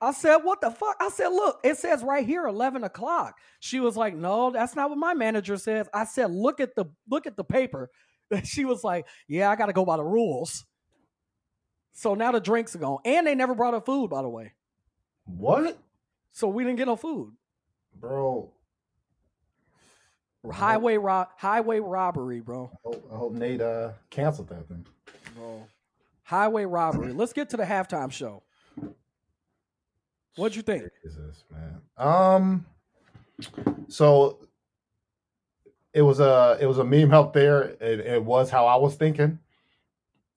I said, "What the fuck?" I said, "Look, it says right here, eleven o'clock." She was like, "No, that's not what my manager says." I said, "Look at the look at the paper." She was like, "Yeah, I got to go by the rules." So now the drinks are gone, and they never brought us food, by the way. What? So we didn't get no food, bro. Highway ro- highway robbery, bro. I hope, I hope Nate uh canceled that thing, bro. Highway robbery. Let's get to the halftime show. What'd you think? Jesus, man. Um, so it was a it was a meme out there. It, it was how I was thinking.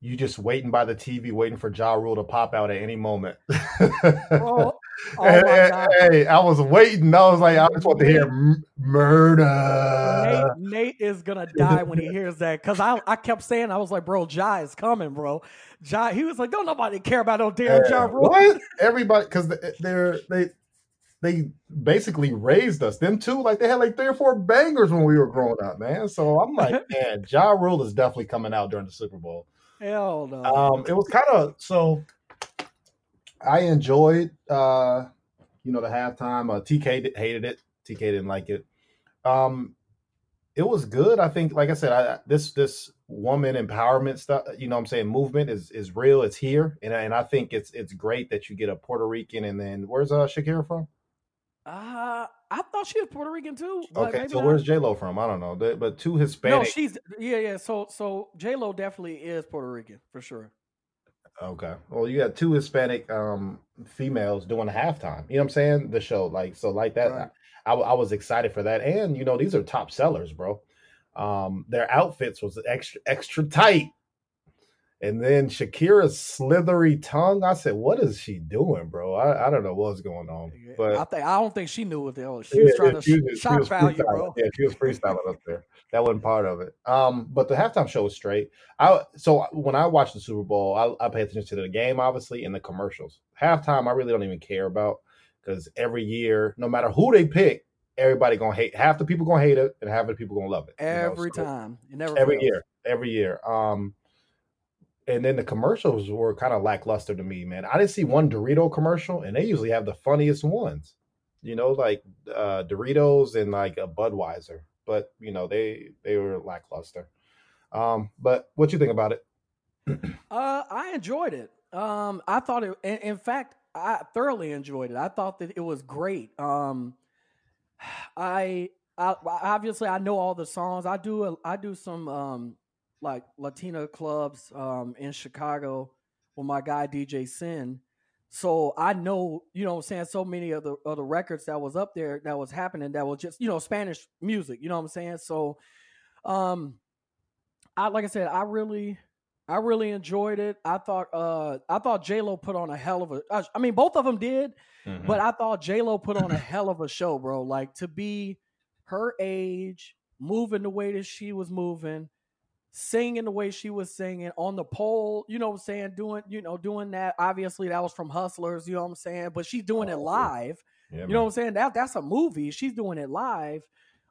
You just waiting by the TV, waiting for Ja Rule to pop out at any moment. oh, oh hey, hey, I was waiting. I was like, I just want to hear m- murder. Nate, Nate, is gonna die when he hears that because I, I kept saying I was like, bro, Ja is coming, bro. Ja, he was like, don't nobody care about no damn Ja Rule. What? Everybody, because they're they they basically raised us. Them too, like they had like three or four bangers when we were growing up, man. So I'm like, man, Ja Rule is definitely coming out during the Super Bowl. Hell no. Um, it was kind of so. I enjoyed, uh, you know, the halftime. Uh, TK hated it. TK didn't like it. Um, it was good. I think, like I said, I, this this woman empowerment stuff, you know, I'm saying movement is is real. It's here, and and I think it's it's great that you get a Puerto Rican, and then where's uh Shakira from? Uh, I thought she was Puerto Rican too. Okay, so not. where's J Lo from? I don't know, but two Hispanic. No, she's yeah, yeah. So so J Lo definitely is Puerto Rican for sure. Okay, well, you got two Hispanic um females doing the halftime. You know what I'm saying? The show, like so, like that. Right. I, I was excited for that, and you know these are top sellers, bro. Um, their outfits was extra extra tight. And then Shakira's slithery tongue. I said, "What is she doing, bro? I, I don't know what's going on." But I think I don't think she knew what the hell she was trying to she was, shock value, bro. Yeah, she was freestyling up there. That wasn't part of it. Um, but the halftime show was straight. I so when I watch the Super Bowl, I, I pay attention to the game, obviously, and the commercials. Halftime, I really don't even care about because every year, no matter who they pick, everybody gonna hate. Half the people gonna hate it, and half the people gonna love it. Every you know? so time, never every fails. year, every year. Um and then the commercials were kind of lackluster to me, man. I didn't see one Dorito commercial, and they usually have the funniest ones, you know, like uh, Doritos and like a Budweiser. But you know, they they were lackluster. Um, but what you think about it? uh, I enjoyed it. Um, I thought it. In, in, fact, I thoroughly enjoyed it. I thought that it was great. Um, I, I obviously I know all the songs. I do. A, I do some um like Latina clubs um, in Chicago with my guy DJ Sin. So I know, you know I'm saying, so many of the of the records that was up there that was happening that was just, you know, Spanish music, you know what I'm saying? So um I like I said, I really I really enjoyed it. I thought uh I thought J Lo put on a hell of a I mean both of them did, mm-hmm. but I thought J Lo put on a hell of a show, bro. Like to be her age, moving the way that she was moving, singing the way she was singing on the pole, you know what I'm saying, doing, you know, doing that. Obviously that was from Hustlers, you know what I'm saying? But she's doing oh, it live. Yeah, you know what I'm saying? That that's a movie. She's doing it live.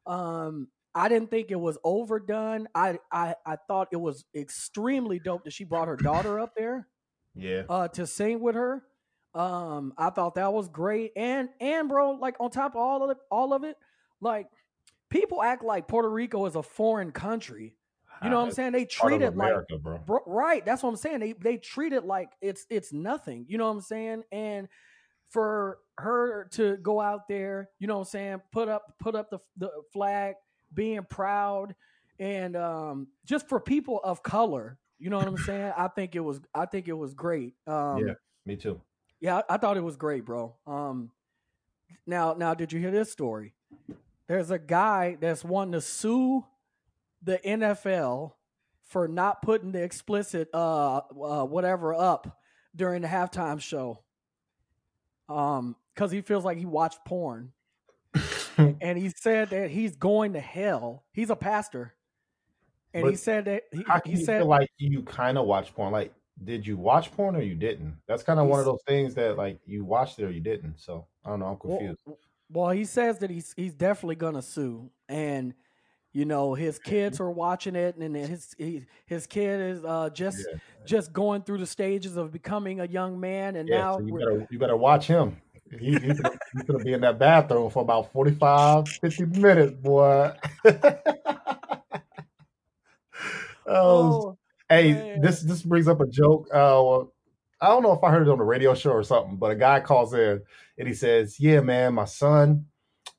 Um I didn't think it was overdone. I I I thought it was extremely dope that she brought her daughter up there. Yeah. Uh to sing with her. Um I thought that was great. And and bro, like on top of all of it, all of it, like people act like Puerto Rico is a foreign country you know what I'm saying? They treat it America, like bro. bro. Right. That's what I'm saying. They they treat it like it's it's nothing. You know what I'm saying? And for her to go out there, you know what I'm saying, put up put up the the flag, being proud, and um, just for people of color, you know what I'm saying? I think it was I think it was great. Um, yeah, me too. Yeah, I, I thought it was great, bro. Um, now now did you hear this story? There's a guy that's wanting to sue the NFL for not putting the explicit uh, uh whatever up during the halftime show. Um, because he feels like he watched porn. and he said that he's going to hell. He's a pastor. And But he said that he, How can he you said feel like you kind of watch porn? Like, did you watch porn or you didn't? That's kind of one of those things that like you watched it or you didn't. So I don't know. I'm well, confused. well, he says that he's he's definitely gonna sue. And you know, his kids are watching it and his he, his kid is uh just Yeah. just going through the stages of becoming a young man and Yeah, now so you better you better watch him. He, he's, gonna, he's gonna be in that bathroom for about 45, 50 minutes, boy. oh, oh, hey, man. this this brings up a joke. Uh, well, I don't know if I heard it on the radio show or something, but a guy calls in and he says, "Yeah, man, my son,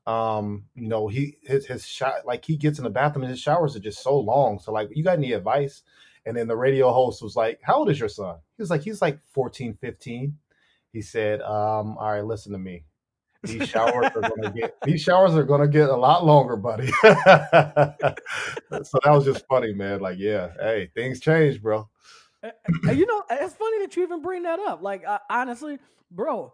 um, you know, he his his shot like he gets in the bathroom and his showers are just so long. So like, you got any advice?" And then the radio host was like, "How old is your son?" He was like, "He's like 14, 15." He said, um, "All right, listen to me." These showers are gonna get these showers are gonna get a lot longer, buddy. so that was just funny, man. Like, yeah, hey, things change, bro. You know, it's funny that you even bring that up. Like, uh, honestly, bro,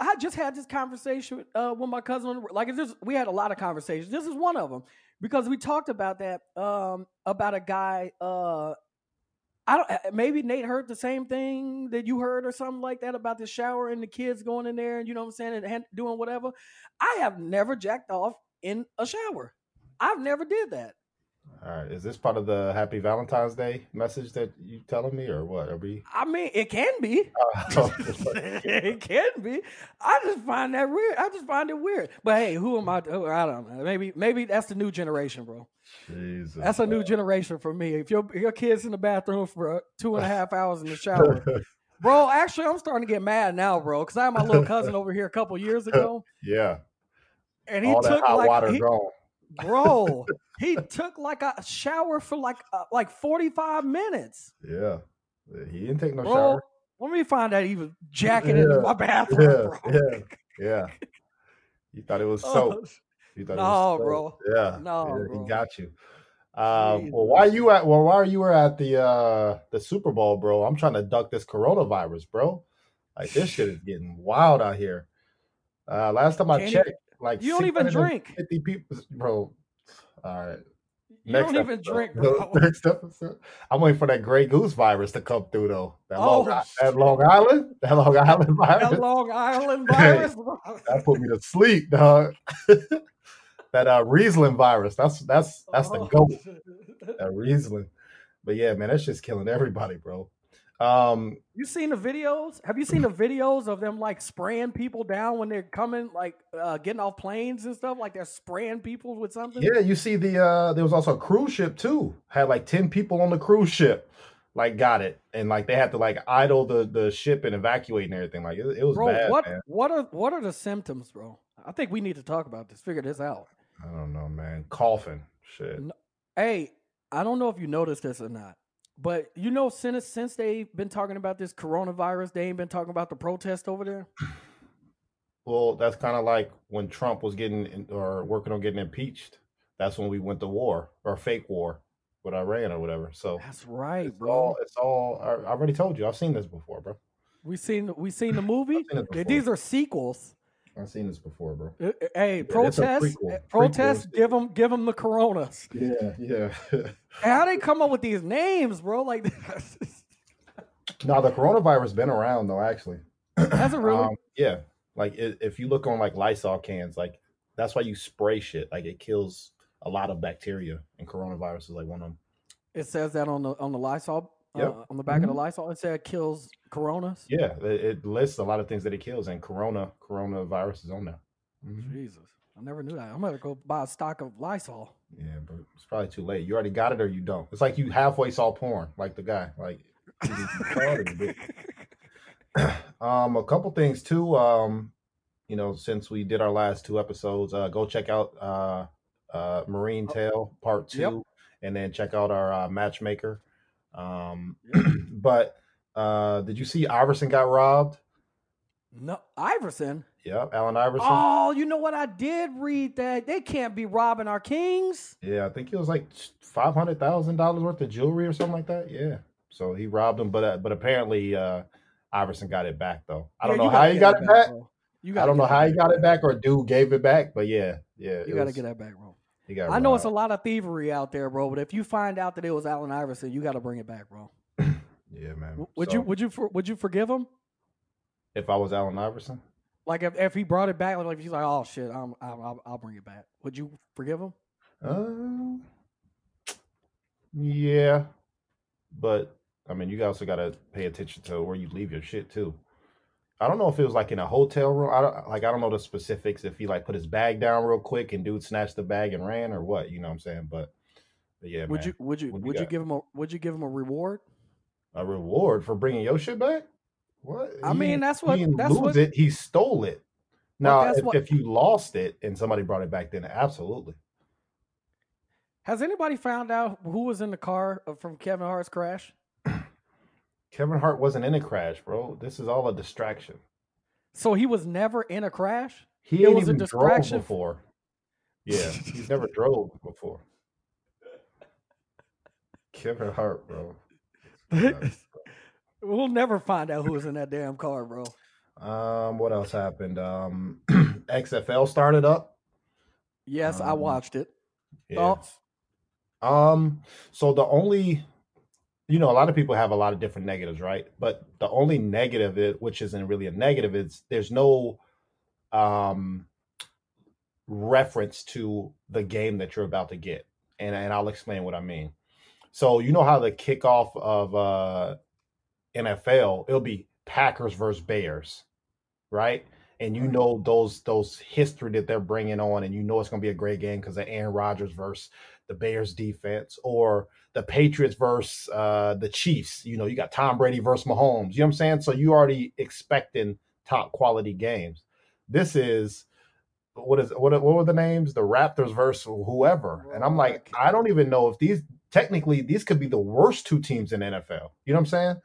I just had this conversation uh, with my cousin. Like, we had a lot of conversations. This is one of them because we talked about that um, about a guy. Uh, I don't. Maybe Nate heard the same thing that you heard or something like that about the shower and the kids going in there and you know what I'm saying and doing whatever. I have never jacked off in a shower. I've never did that. All right, is this part of the Happy Valentine's Day message that you telling me, or what? Are we? I mean, it can be. Uh, it can be. I just find that weird. I just find it weird. But hey, who am I? To, I don't know. Maybe maybe that's the new generation, bro. Jesus, That's a new generation for me. If your your kid's in the bathroom for uh, two and a half hours in the shower, bro. Actually, I'm starting to get mad now, bro, because I had my little cousin over here a couple years ago, yeah, and he all took hot like water he- bro. He took like a shower for like uh, like 45 minutes, Yeah, he didn't take no bro. shower. Let me find out he was jacking Yeah, into my bathroom, yeah, bro. yeah. Yeah, you thought it was Oh, soap. You thought no, bro. Yeah, No, yeah, bro. he got you. Um, well, why you at? Well, why you were at the uh the Super Bowl, bro? I'm trying to duck this coronavirus, bro. Like this shit is getting wild out here. Uh, last time I Can't checked, even- like you don't even drink. 50 people, bro. All right. You Next don't even episode. drink, bro. Next episode. I'm waiting for that Grey Goose virus to come through, though. That, Long, Oh, I- that Long Island, that Long Island virus. That Long Island virus. that put me to sleep, dog. that uh Riesling virus. That's that's that's the Oh, goat. shit. That Riesling. But yeah, man, that's just killing everybody, bro. Um, You seen the videos? Have you seen the videos of them like spraying people down when they're coming, like uh, getting off planes and stuff? Like they're spraying people with something. yeah, you see the uh there was also a cruise ship too. Had like 10 people on the cruise ship, like got it. And like they had to like idle the the ship and evacuate and everything. Like it, it was bro. bad, what man. what are what are the symptoms, bro? I think we need to talk about this. Figure this out. I don't know, man. Coughing. Shit. Hey, I don't know if you noticed this or not, but you know, since since they've been talking about this coronavirus, they ain't been talking about the protest over there. Well, that's kind of like when Trump was getting in, or working on getting impeached. That's when we went to war or fake war with Iran or whatever. So That's right, it's bro. all it's all. I, I already told you. I've seen this before, bro. We seen we seen the movie. Seen it Th- before. These are sequels. I've seen this before, bro. Uh, uh, Hey, a protest, prequel. uh, protest. Prequel. Give them, give them the coronas. Yeah, yeah. How they come up with these names, bro? Like, now the coronavirus been around though. Actually, has it really? Um, yeah. Like if you look on like Lysol cans, like that's why you spray shit. Like it kills a lot of bacteria, and coronavirus is like one of them. it says that on the on the Lysol, Yep. uh, on the back of the Mhm. Lysol. It said it kills coronas. Yeah, it, it lists a lot of things that it kills, and corona coronavirus is on there. Mhm. Jesus, I never knew that. I'm gonna go buy a stock of Lysol. Yeah, but it's probably too late. You already got it or you don't. It's like you halfway saw porn, like the guy. Like either you saw it or you didn't. um, a couple things too. Um, you know, since we did our last two episodes, uh, go check out uh, uh, Marine Tale Part Two. Yep. and then check out our uh, matchmaker. Um, Yeah. but uh, did you see Iverson got robbed? No, Iverson. Yeah, Allen Iverson. Oh, you know what? I did read that they can't be robbing our kings. Yeah, I think it was like five hundred thousand dollars worth of jewelry or something like that. Yeah, so he robbed them, but uh, but apparently uh, Iverson got it back though. I don't Yeah, know how he got it back. bro. You I don't know how he got it back or dude gave it back, but yeah, yeah, You got to get that back, bro. He got I know it's a lot of thievery out there, bro. But if you find out that it was Allen Iverson, you got to bring it back, bro. Yeah, man. Would So, you? Would you? for- Would you forgive him? if I was Allen Iverson, Like if, if he brought it back, like if he's like, oh shit, I'm, I'll, I'll, I'll bring it back. Would you forgive him? uh, yeah, but I mean, you also got to pay attention to where you leave your shit too. I don't know if it was like in a hotel room. I don't like. I don't know the specifics. If he like put his bag down real quick and dude snatched the bag and ran or what. You know what I'm saying? But, but yeah, would man. you? Would you would you give him a? Would you give him a reward? A reward for bringing your shit back? What? I He mean, that's what- didn't that's lose what- it. He stole it. Now, if, what- if you lost it and somebody brought it back, then absolutely. Has anybody found out who was in the car uh, from Kevin Hart's crash? Kevin Hart wasn't in a crash, bro. This is all a distraction. So he was never in a crash. He was a distraction. drove before. Yeah, he's never drove before. Kevin Hart, bro. we'll never find out who was in that damn car, bro. Um, what else happened? Um, XFL started up. Yes, I Um, watched it. Yeah. Thoughts? Um, so the only, you know, a lot of people have a lot of different negatives, right? But the only negative, is, which isn't really a negative, is there's no um reference to the game that you're about to get, and and I'll explain what I mean. So you know how the kickoff of uh NFL, it'll be Packers versus Bears, right? And you know those those history that they're bringing on, and you know it's going to be a great game because of Aaron Rodgers versus the Bears defense, or the Patriots versus uh, the Chiefs. You know, you got Tom Brady versus Mahomes. You know what I'm saying? So you already expecting top quality games. This is what is what what were the names? The Raptors versus whoever. And I'm like, I don't even know if these technically these could be the worst two teams in NFL. You know what I'm saying?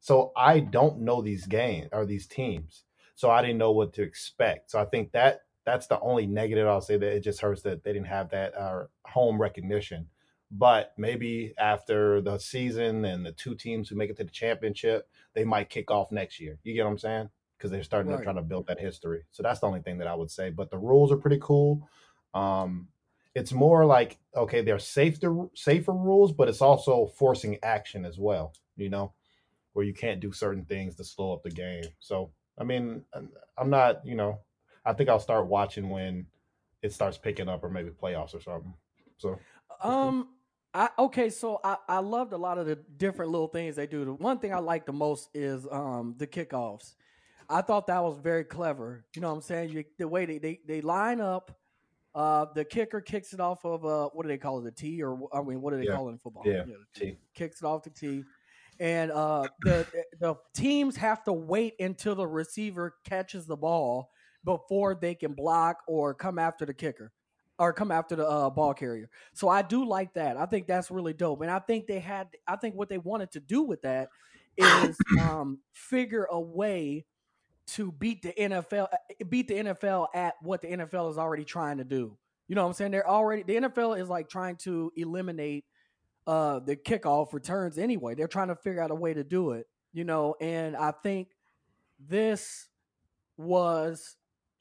So I don't know these games or these teams. So I didn't know what to expect. So I think that that's the only negative I'll say that it just hurts that they didn't have that uh, home recognition. But maybe after the season and the two teams who make it to the championship, they might kick off next year. You get what I'm saying? Because they're starting Right. to try to build that history. So that's the only thing that I would say. But the rules are pretty cool. Um, it's more like okay, they're safer safer rules, but it's also forcing action as well. You know, where you can't do certain things to slow up the game. So I mean, I'm not. You know, I think I'll start watching when it starts picking up, or maybe playoffs or something. So Um, I okay, so I I loved a lot of the different little things they do. The one thing I like the most is um the kickoffs. I thought that was very clever. You know what I'm saying? You, the way they, they they line up. Uh, the kicker kicks it off of uh, what do they call it? The tee, or I mean, what do they Yeah. call it in football? Yeah, the tee. Kicks it off the tee, and uh, the the teams have to wait until the receiver catches the ball before they can block or come after the kicker or come after the uh, ball carrier. So I do like that. I think that's really dope. And I think they had I think what they wanted to do with that is um, figure a way to beat the NFL uh, beat the NFL at what the NFL is already trying to do. You know what I'm saying? They're already the NFL is like trying to eliminate uh the kickoff returns anyway. They're trying to figure out a way to do it, you know, and I think this was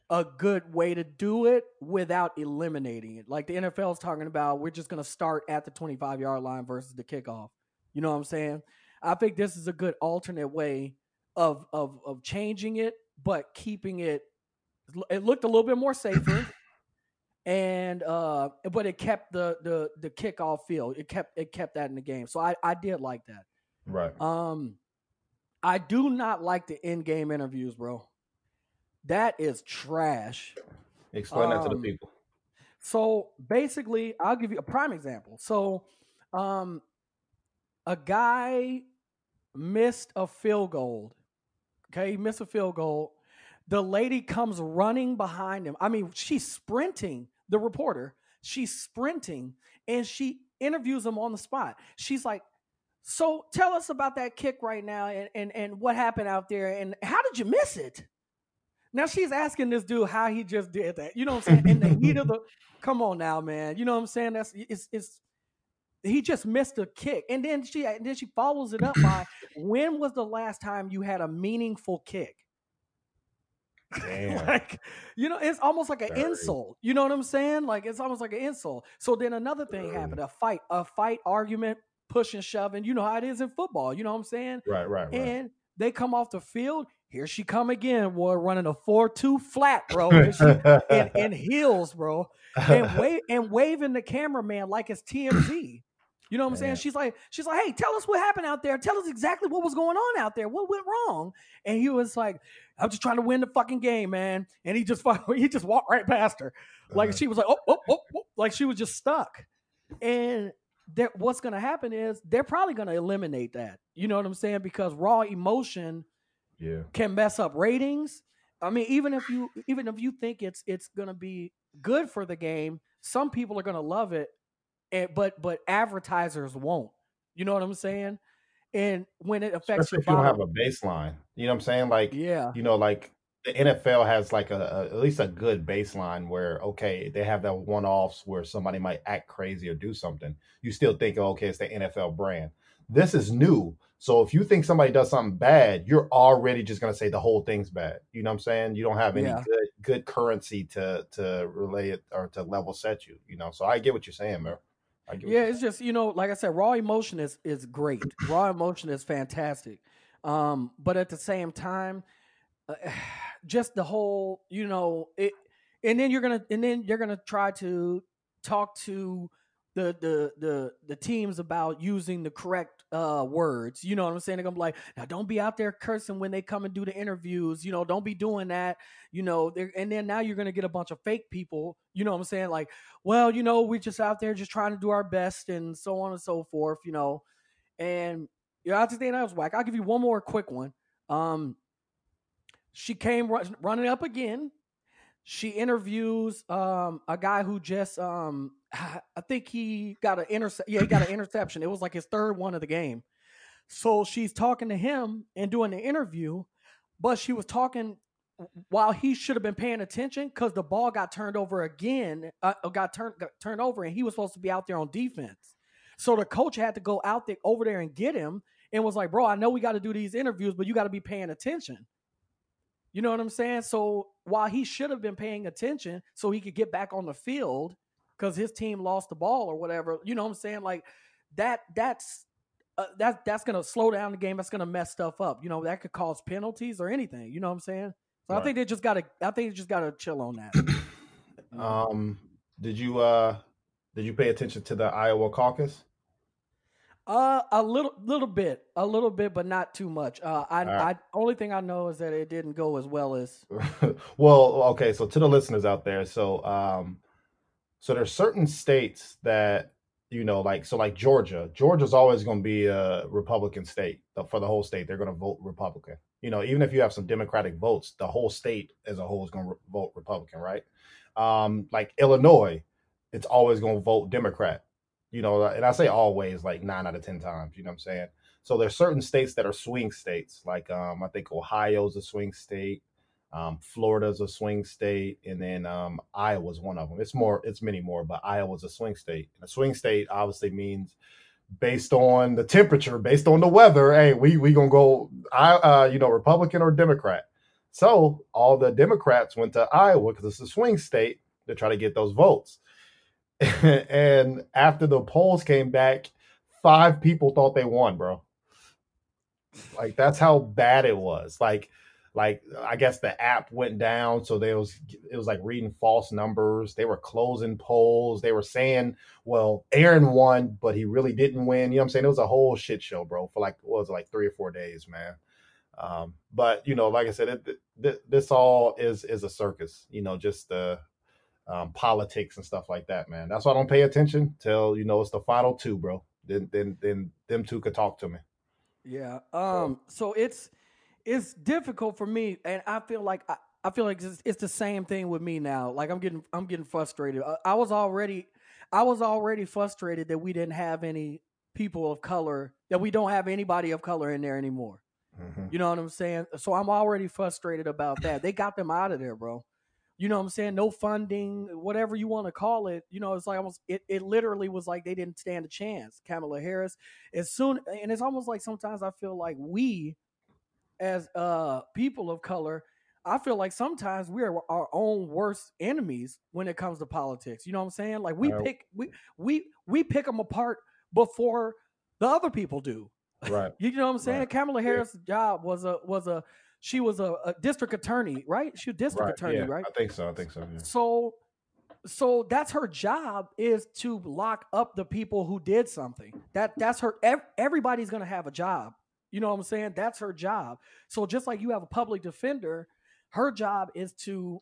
a good way to do it without eliminating it. Like the NFL is talking about, we're just going to start at the 25 yard line versus the kickoff. You know what I'm saying? I think this is a good alternate way of of of changing it, but keeping it. It looked a little bit more safer, and uh, but it kept the the the kickoff feel. It kept it kept that in the game. So I I did like that. right, Um, I do not like the in game interviews, bro. That is trash. explain that to the um, people. So basically, I'll give you a prime example. So, um, a guy missed a field goal. Okay, he missed a field goal. The lady comes running behind him. I mean, she's sprinting. The reporter, she's sprinting, and she interviews him on the spot. She's like, "So tell us about that kick right now, and and and what happened out there, and how did you miss it?" Now she's asking this dude how he just did that. You know what I'm saying? In the heat of the, come on now, man. You know what I'm saying? That's it's it's he just missed a kick, and then she and then she follows it up by, "When was the last time you had a meaningful kick?" like you know it's almost like an Very. insult you know what i'm saying like it's almost like an insult so then another thing happened a fight a fight argument push pushing shoving you know how it is in football you know what i'm saying right right, right. and they come off the field here she come again boy running a 4-2 flat bro and, she, in, in heels bro and, wa- and waving the cameraman like it's tmz you know what I'm saying? She's like, she's like, hey, tell us what happened out there. Tell us exactly what was going on out there. What went wrong? And he was like, I'm just trying to win the fucking game, man. And he just he just walked right past her, like uh-huh. she was like, oh, oh, oh, oh, like she was just stuck. And there, what's going to happen is they're probably going to eliminate that. You know what I'm saying? Because raw emotion, yeah, can mess up ratings. I mean, even if you even if you think it's it's going to be good for the game, some people are going to love it and but but advertisers won't. You know what I'm saying? And when it affects Especially if you don't have a baseline, you know what I'm saying? Like, yeah, you know, like the NFL has like a, a, at least a good baseline where okay, they have that one offs where somebody might act crazy or do something. You still think, oh, okay, it's the NFL brand. This is new. So if you think somebody does something bad, you're already just gonna say the whole thing's bad. You know what I'm saying? You don't have any yeah. good good currency to to relay it or to level set you. You know, so I get what you're saying, man yeah, it's just you know, like I said, raw emotion is is great. raw emotion is fantastic, um, but at the same time, uh, just the whole you know it, and then you're gonna and then you're gonna try to talk to the the the the teams about using the correct uh words. You know what I'm saying? They're gonna be like, now don't be out there cursing when they come and do the interviews. You know, don't be doing that. You know, and then now you're gonna get a bunch of fake people. You know what I'm saying? Like, well, you know, we're just out there just trying to do our best and so on and so forth. You know, and you know, I just think that was whack. I'll give you one more quick one. Um, she came run, running up again. She interviews um a guy who just um I think he got an intercept. Yeah, he got an interception. It was like his third one of the game. So she's talking to him and doing the interview, but she was talking while he should have been paying attention because the ball got turned over again. Uh, got turned got turned over, and he was supposed to be out there on defense. So the coach had to go out there over there and get him, and was like, "Bro, I know we got to do these interviews, but you got to be paying attention." You know what I'm saying? So while he should have been paying attention so he could get back on the field, because his team lost the ball or whatever. You know what I'm saying? Like that. That's uh, that that's gonna slow down the game. That's gonna mess stuff up. You know that could cause penalties or anything. You know what I'm saying? So right. I think they just gotta. I think they just gotta chill on that. um, did you uh did you pay attention to the Iowa caucus? Uh, a little, little bit, a little bit, but not too much. Uh, I, right. I, only thing I know is that it didn't go as well as. well, okay, so to the listeners out there, so um, so there's certain states that you know, like so, like Georgia. Georgia's always going to be a Republican state for the whole state. They're going to vote Republican. You know, even if you have some Democratic votes, the whole state as a whole is going to vote Republican, right? Um, like Illinois, it's always going to vote Democrat. You know, and I say always, like nine out of ten times. You know what I'm saying? So there's certain states that are swing states. Like um, I think Ohio's a swing state. Um, Florida's a swing state, and then um, Iowa's one of them. It's more, it's many more, but Iowa's a swing state. And a swing state obviously means based on the temperature, based on the weather. Hey, we we gonna go, I uh, you know, Republican or Democrat. So all the Democrats went to Iowa because it's a swing state to try to get those votes. and after the polls came back, five people thought they won, bro. Like that's how bad it was. Like like I guess the app went down, so there was it was like reading false numbers. They were closing polls. They were saying, "Well, Aaron won, but he really didn't win." You know what I'm saying? It was a whole shit show, bro, for like what was it, like three or four days, man. Um, but you know, like I said, it, it, this all is is a circus. You know, just the um, politics and stuff like that, man. That's why I don't pay attention till you know it's the final two, bro. Then then then them two could talk to me. Yeah. Um. So, so it's it's difficult for me, and I feel like I, I feel like it's, it's, the same thing with me now. Like I'm getting I'm getting frustrated. I, I was already I was already frustrated that we didn't have any people of color, that we don't have anybody of color in there anymore. Mhm. You know what I'm saying? So I'm already frustrated about that. They got them out of there, bro. You know what I'm saying? No funding, whatever you want to call it. You know, it's like almost it, it literally was like they didn't stand a chance. Kamala Harris, as soon and it's almost like sometimes I feel like we as uh people of color, I feel like sometimes we're our own worst enemies when it comes to politics. You know what I'm saying? Like we Right. pick we we we pick them apart before the other people do. Right. You know what I'm saying? Right. Kamala Harris' job was a was a she was a, a district attorney, right? She was district Right. attorney, yeah, right? I think so. I think so. Yeah. So so that's her job is to lock up the people who did something. That that's her ev- everybody's going to have a job. You know what I'm saying? That's her job. So just like you have a public defender, her job is to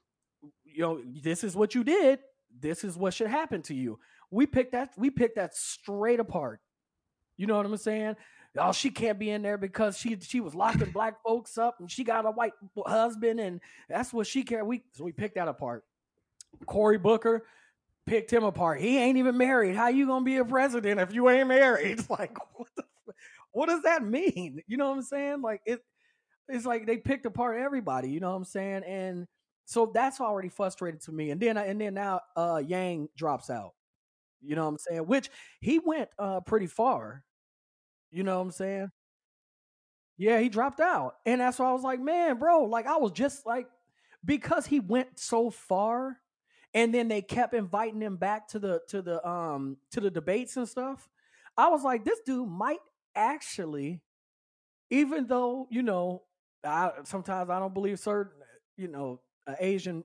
you know, this is what you did, this is what should happen to you. We picked that we picked that straight apart. You know what I'm saying? Oh, she can't be in there because she she was locking black folks up and she got a white husband and that's what she cared. We so we picked that apart. Cory Booker picked him apart. He ain't even married. How you gonna be a president if you ain't married? Like what, the, what does that mean? You know what I'm saying? Like it it's like they picked apart everybody, you know what I'm saying? And so that's already frustrated to me. And then and then now uh Yang drops out. You know what I'm saying? Which he went uh pretty far. You know what I'm saying? Yeah, he dropped out. And that's why I was like, man, bro, like I was just like because he went so far and then they kept inviting him back to the to the um to the debates and stuff. I was like, this dude might actually, even though, you know, I sometimes I don't believe certain, you know, an Asian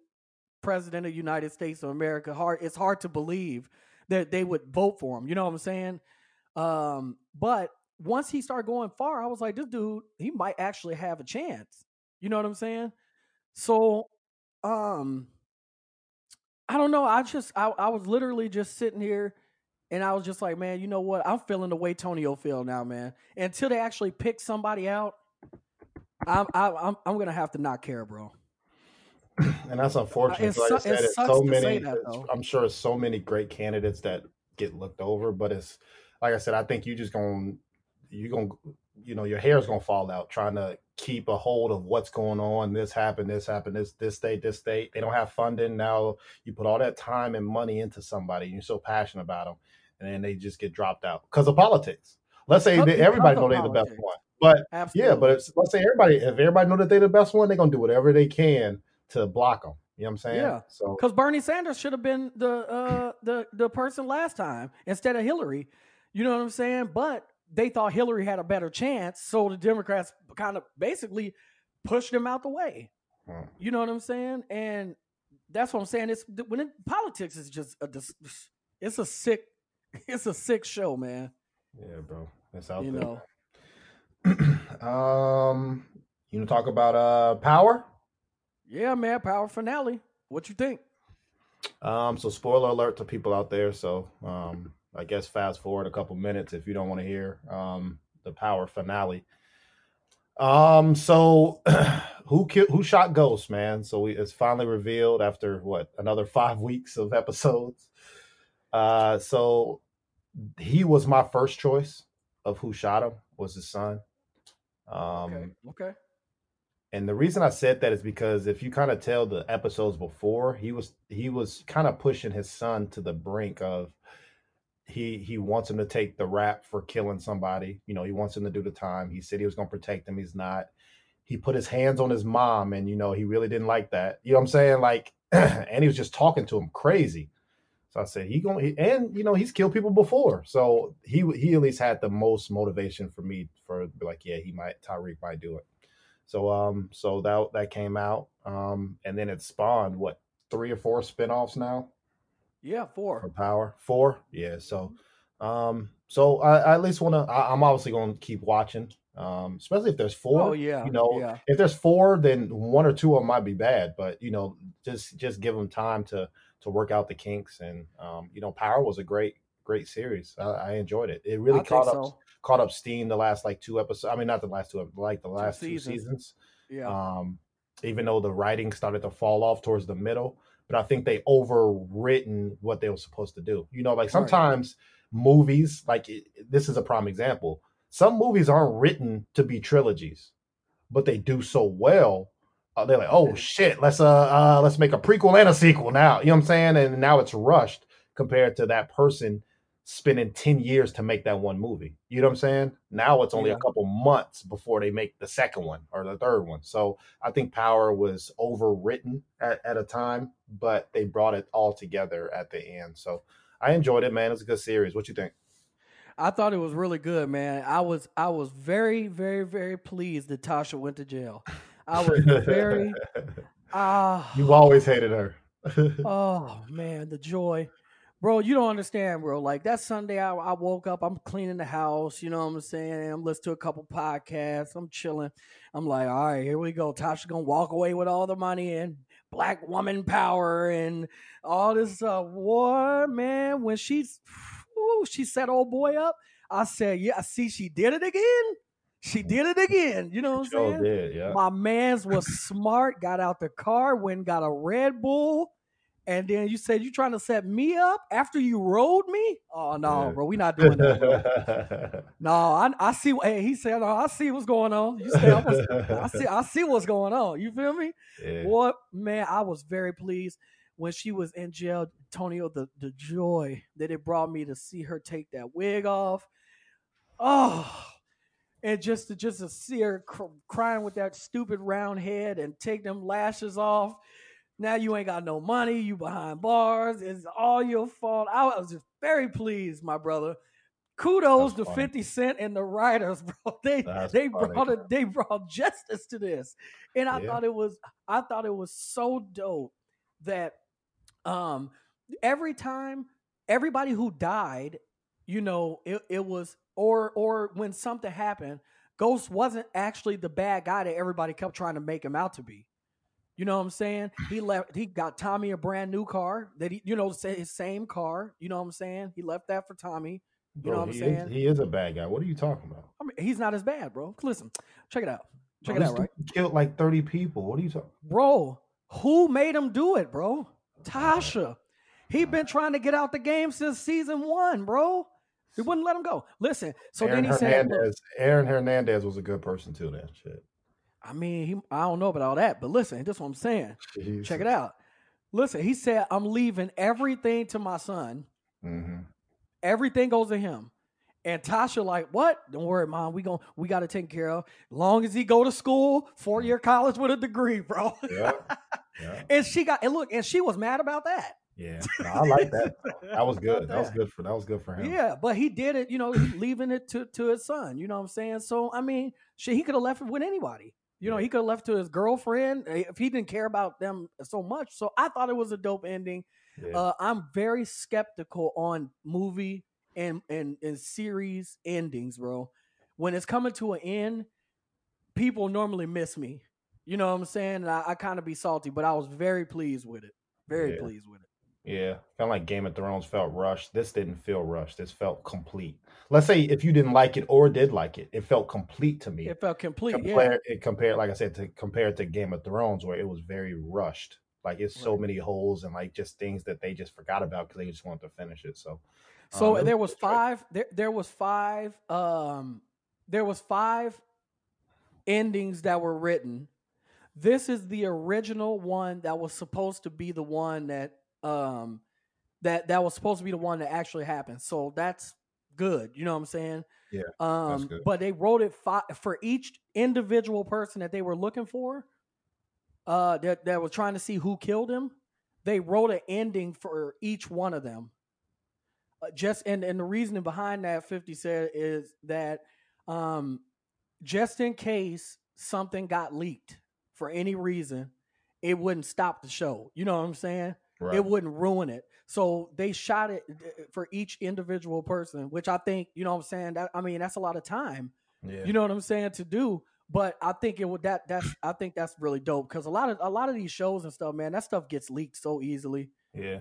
president of the United States of America, hard it's hard to believe that they would vote for him. You know what I'm saying? Um, but once he started going far, I was like, this dude, he might actually have a chance. You know what I'm saying? So, um, I don't know. I just, I, I was literally just sitting here, and I was just like, man, you know what? I'm feeling the way Tonio feel now, man. Until they actually pick somebody out, I'm, I, I'm, I'm gonna have to not care, bro. and that's unfortunate. It like I it said, it's sucks so to say many. that. I'm sure it's so many great candidates that get looked over, but it's like I said. I think you just gonna you gonna you know your hair's gonna fall out trying to keep a hold of what's going on. This happened. This happened. This this state. This state. They don't have funding now. You put all that time and money into somebody. And you're so passionate about them, and then they just get dropped out because of politics. Let's say Because- everybody know they're the best one, but Absolutely. yeah, but it's, let's say everybody, if everybody know that they're the best one, they're gonna do whatever they can to block them. You know what I'm saying? Yeah. So Because Bernie Sanders should have been the uh the the person last time instead of Hillary. You know what I'm saying? But they thought Hillary had a better chance, so the Democrats kind of basically pushed him out the way. Hmm. You know what I'm saying? And that's what I'm saying. It's when it, politics is just a it's a sick it's a sick show, man. yeah, bro, it's out You there. know. um, you know, talk about uh power. Yeah, man. Power finale. What you think? Um, so spoiler alert to people out there. So um, I guess fast forward a couple minutes if you don't want to hear um the power finale. Um, so who killed who shot Ghost, man? So we, it's finally revealed after what another five weeks of episodes. Uh, so he was my first choice of who shot him was his son. Um, Okay. Okay. and the reason I said that is because if you kind of tell the episodes before, he was he was kind of pushing his son to the brink of he he wants him to take the rap for killing somebody. You know, he wants him to do the time. He said he was going to protect him. He's not. He put his hands on his mom, and you know he really didn't like that. You know what I'm saying? Like, and he was just talking to him crazy. So I said he going and you know he's killed people before, so he he at least had the most motivation for me for like yeah he might Tariq might do it. So um so that that came out um and then it spawned what three or four spinoffs now Yeah, four. for. Power four yeah so um so I, I at least want to I'm obviously going to keep watching um especially if there's four Oh yeah. you know Yeah. if there's four then one or two of them might be bad but you know just just give them time to to work out the kinks and um you know Power was a great great series I, I enjoyed it it really I caught up so. caught up steam the last like two episodes. I mean, not the last two, like the last two seasons. seasons. Yeah. Um, even though the writing started to fall off towards the middle, but I think they overwritten what they were supposed to do. You know, like sometimes right. movies, like this is a prime example. Some movies aren't written to be trilogies, but they do so well. Uh, they're like, oh shit, let's uh, uh let's make a prequel and a sequel now. You know what I'm saying? And now it's rushed compared to that person spending 10 years to make that one movie. You know what I'm saying? Now it's only yeah. a couple months before they make the second one or the third one. So I think Power was overwritten at, at a time, but they brought it all together at the end. So I enjoyed it, man. It's a good series. What you think? I thought it was really good, man. I was I was very, very, very pleased that Tasha went to jail. I was very uh, You've always hated her. oh man, the joy bro, you don't understand, bro. Like that Sunday, I, I, woke up, I'm cleaning the house, you know what I'm saying? I'm listening to a couple podcasts, I'm chilling. I'm like, all right, here we go. Tasha's gonna walk away with all the money and black woman power and all this stuff. What man? When she's, ooh, she set old boy up. I said, yeah, I see, she did it again. She did it again. You know what I'm saying? Did, yeah. My man's was smart. Got out the car, went got a Red Bull and then you said you trying to set me up after you rode me? Oh no, bro, we not doing that. no, I, I see. Hey, he said, oh, I see what's going on. You said, I, I see, I see what's going on. You feel me? Yeah. What man? I was very pleased when she was in jail. Tonio, the the joy that it brought me to see her take that wig off. Oh, and just to just to see her cr- crying with that stupid round head and take them lashes off now you ain't got no money. You behind bars. It's all your fault. I was just very pleased, my brother. Kudos That's to funny. 50 Cent and the writers, bro. They That's they funny. brought it, they brought justice to this. And I yeah. thought it was I thought it was so dope that um every time everybody who died, you know, it, it was or or when something happened, Ghost wasn't actually the bad guy that everybody kept trying to make him out to be. You know what I'm saying? Mm. He left. He got Tommy a brand new car that he, you know, his same car. You know what I'm saying? He left that for Tommy. You bro, know what I'm saying? Is, he is a bad guy. What are you talking about? I mean, he's not as bad, bro. Listen, check it out. Check bro, it out, right? Killed like 30 people. What are you talking? Bro, who made him do it, bro? Tasha. He been trying to get out the game since season one, bro. He wouldn't let him go. Listen, so Aaron then he Hernandez, said, Aaron Hernandez was a good person too. That shit. I mean, he, I don't know about all that, but listen, this is what I'm saying. Jesus. Check it out. Listen, he said, I'm leaving everything to my son. Mm-hmm. Everything goes to him. And Tasha, like, what? Don't worry, mom. We going we got to take care of. Long as he go to school, four year college with a degree, bro. Yeah. yeah. and she got and look, and she was mad about that. Yeah, no, I like that. That was good. That. that was good for that was good for him. Yeah, but he did it. You know, leaving it to to his son. You know what I'm saying? So I mean, shit, he could have left it with anybody. You know, he could have left to his girlfriend eh, if he didn't care about them so much. So I thought it was a dope ending. Yeah. Uh, I'm very skeptical on movie and, and and series endings, bro. When it's coming to an end, people normally miss me. You know what I'm saying? And I, I kind of be salty, but I was very pleased with it. Very yeah. pleased with it. Yeah, kind of like Game of Thrones felt rushed. This didn't feel rushed. This felt complete. Let's say if you didn't like it or did like it, it felt complete to me. It felt complete. Compare, yeah. It compared, like I said, to compare it to Game of Thrones, where it was very rushed. Like it's right. so many holes and like just things that they just forgot about because they just wanted to finish it. So, so um, there was five. There, there was five. Um, there was five endings that were written. This is the original one that was supposed to be the one that um, that that was supposed to be the one that actually happened. So that's good. You know what I'm saying? Yeah. Um, but they wrote it fi- for each individual person that they were looking for. Uh, that that was trying to see who killed him. They wrote an ending for each one of them. Uh, just and and the reasoning behind that, Fifty said, is that um, just in case something got leaked for any reason, it wouldn't stop the show. You know what I'm saying? Right. It wouldn't ruin it. So they shot it uh, for each individual person, which I think, you know what I'm saying? That I mean, that's a lot of time. Yeah. You know what I'm saying to do. But I think it would that that's I think that's really dope because a lot of a lot of these shows and stuff, man, that stuff gets leaked so easily. Yeah.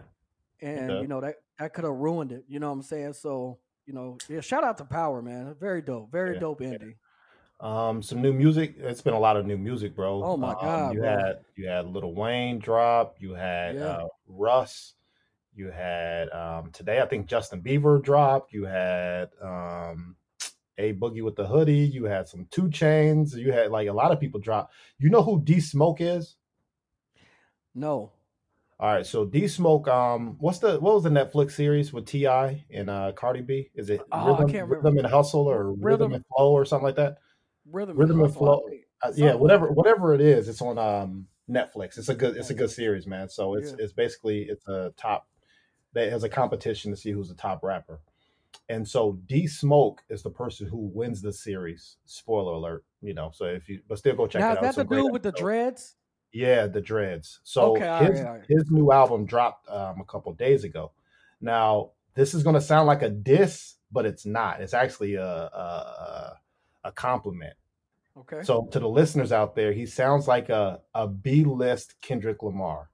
And you know that that could have ruined it. You know what I'm saying? So you know, yeah. Shout out to Power, man. Very dope. Very yeah. dope ending. Um, some new music. It's been a lot of new music, bro. Oh my Um, god, you bro. had you had Lil Wayne drop. You had Yeah. uh, Russ. You had um, today. I think Justin Bieber dropped. You had um, a Boogie with the Hoodie. You had some 2 Chainz. You had like a lot of people drop. You know who D Smoke is? No. All right, so D Smoke. Um, what's the what was the Netflix series with T.I. and uh, Cardi B? Is it Oh, I Rhythm, can't. Rhythm and Hustle or Rhythm, Rhythm- and Flow or something like that? Rhythm, Rhythm and Flow. Uh, yeah, whatever whatever it is, it's on um Netflix. It's a good it's a good series, man. So it's Yeah. it's basically it's a top. that has a competition to see who's the top rapper, and so D Smoke is the person who wins the series. Spoiler alert, you know. So if you but still go check Now it is out. that It's the dude with the dreads? Yeah, the dreads. So Okay, right, his all right. his new album dropped um, a couple days ago. Now this is going to sound like a diss, but it's not. It's actually a a, a- compliment. Okay. So to the listeners out there, he sounds like a a B list Kendrick Lamar.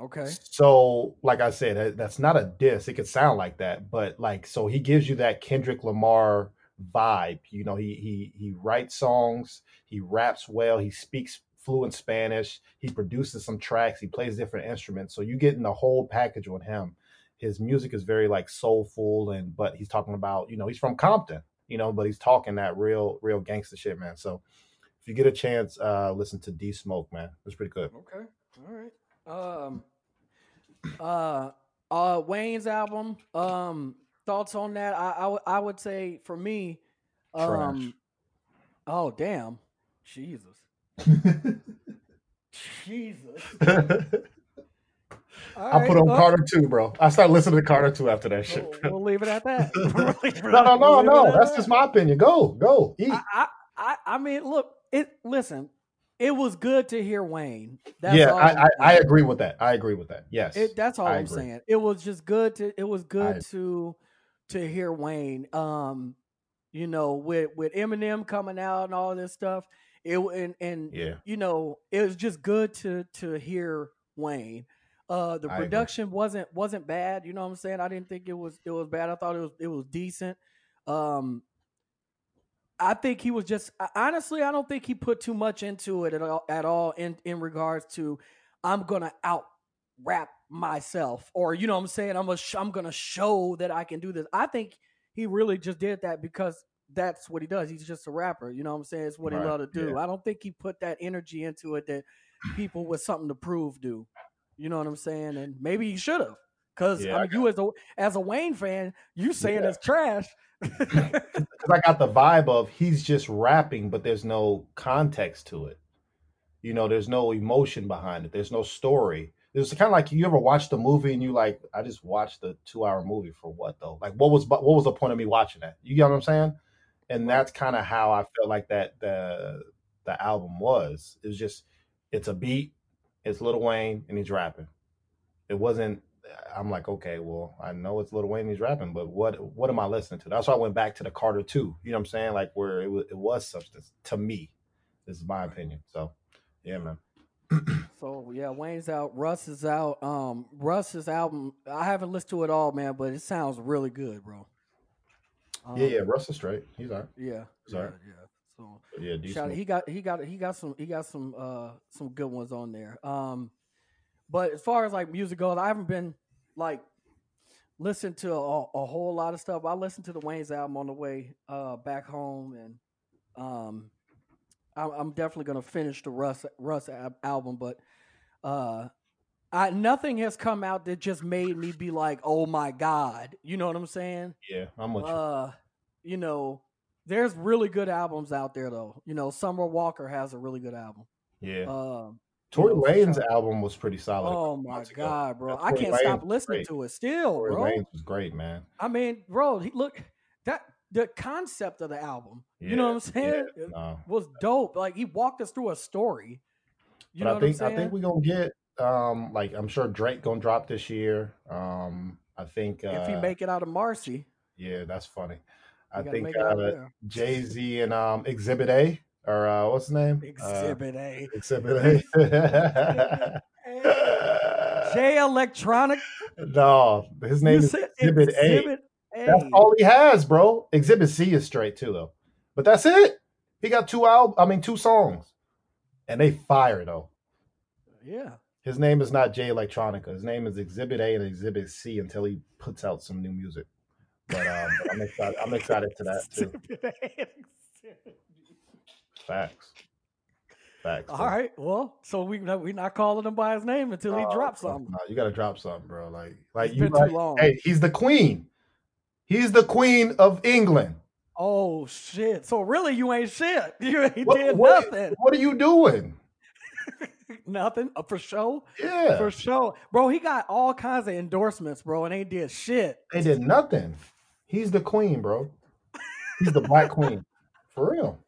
okay. So like I said, that- that's not a diss. It could sound like that, but like so he gives you that Kendrick Lamar vibe. You know, he he he writes songs, he raps well, he speaks fluent Spanish, he produces some tracks, he plays different instruments. So you get in the whole package with him. His music is very like soulful and but he's talking about, you know, he's from Compton, you know, but he's talking that real real gangster shit, man. So if you get a chance, uh listen to D Smoke, man. It's pretty good. Okay. All right. Um uh uh Wayne's album. Um thoughts on that? I I, would- say for me um oh damn. Jesus. Jesus. I put on Carter too, bro. I started listening to Carter too after that shit. We'll, we'll leave it at that. We'll no, no, no, we'll no. That's that. just my opinion. Go, go, eat. I, I, I, mean, look, it. Listen, it was good to hear Wayne. That's yeah, I, I, I agree with that. I agree with that. Yes. It, that's all I I'm agree. saying. It was just good to. It was good to to hear Wayne. Um, you know, with with Eminem coming out and all this stuff. It and and yeah. you know, it was just good to to hear Wayne. Uh, the I agree. production wasn't wasn't bad. You know what I'm saying? I didn't think it was it was bad. I thought it was it was decent. Um, I think he was just honestly. I don't think he put too much into it at all. At all in in regards to I'm gonna out rap myself or you know what I'm saying. I'm a sh- I'm gonna show that I can do this. I think he really just did that because that's what he does. He's just a rapper. You know what I'm saying? It's what Right, he love to do. yeah. I don't think he put that energy into it that people with something to prove do. You know what I'm saying? And maybe he should have. Cause Yeah, I I mean, you as a as a Wayne fan, you saying Yeah. it's trash. Because I got the vibe of he's just rapping, but there's no context to it. You know, there's no emotion behind it. There's no story. It's kind of like you ever watched a movie and you like, I just watched the two hour movie for what though? Like, what was what was the point of me watching that? You get what I'm saying? And that's kind of how I felt like that the the album was. It was just it's a beat, it's Lil Wayne, and he's rapping. It wasn't. I'm like, okay, well, I know it's Lil Wayne, and he's rapping, but what what am I listening to? That's why I went back to the Carter two. You know what I'm saying? Like where it was, it was substance to me. This is my opinion. So, yeah, man. So yeah, Wayne's out. Russ is out. Um, Russ's album. I haven't listened to it all, man, but it sounds really good, bro. Um, yeah, yeah. Russ is straight. He's all right. yeah, Sorry. yeah, yeah. So yeah, shout, he got he got he got some he got some uh some good ones on there. Um, but as far as like music goes, I haven't been like listened to a, a whole lot of stuff. I listened to the Wayne's album on the way uh back home, and um, I'm, I'm definitely gonna finish the Russ Russ ab- album, but uh. I, nothing has come out that just made me be like, "Oh my god," you know what I'm saying? yeah, I'm with you. uh you know there's really good albums out there though you know summer walker has a really good album yeah. um Tory know, Lanez album was pretty solid. oh my ago. god bro Yeah, i Tory can't stop listening great. to it still Tory bro Lanez was great, man. i mean bro he, look that the concept of the album you know what i'm saying yeah, no. was dope like he walked us through a story you but I think I think we're gonna get um like I'm sure Drake gonna drop this year. Um I think uh if he make it out of marcy yeah, that's funny. I think make it out uh. Jay Z and um Exhibit A or uh what's his name? exhibit a Exhibit A. Jay Electronic. no, his name you is said Exhibit A. a That's all he has, bro. Exhibit C is straight too though. But that's it. He got two albums. I mean, two songs, and they fire though. Yeah. His name is not Jay Electronica. His name is Exhibit A and Exhibit C until he puts out some new music. But, um, I'm excited. I'm excited to that too. Facts. Facts. All right. Well, so we we not calling him by his name until he drops something. No, you gotta drop something, bro. Like like It's you been like, too long. Hey, he's the queen. He's the queen of England. Oh shit! So really, you ain't shit. You ain't What, did what- nothing. what are you doing? nothing uh, for show. Yeah. For show, bro. He got all kinds of endorsements, bro, and ain't did shit. They did nothing. He's the queen, bro. He's the black queen. For real.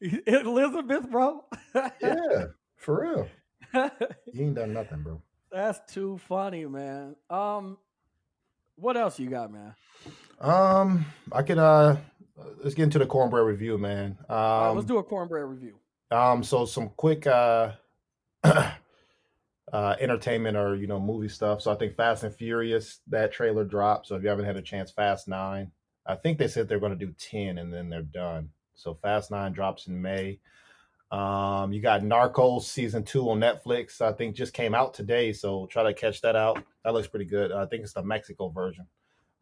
Elizabeth, bro. Yeah. For real. He ain't done nothing, bro. That's too funny, man. Um, what else you got, man? Um, I could uh let's get into the cornbread review, man. Um right, let's do a cornbread review. Um, so some quick uh uh entertainment or you know movie stuff. So I think Fast and Furious that trailer dropped. So if you haven't had a chance, Fast Nine. I think they said they're going to do ten and then they're done. So Fast Nine drops in May. Um, you got Narcos season two on Netflix. I think just came out today, so try to catch that out. That looks pretty good. I think it's the Mexico version.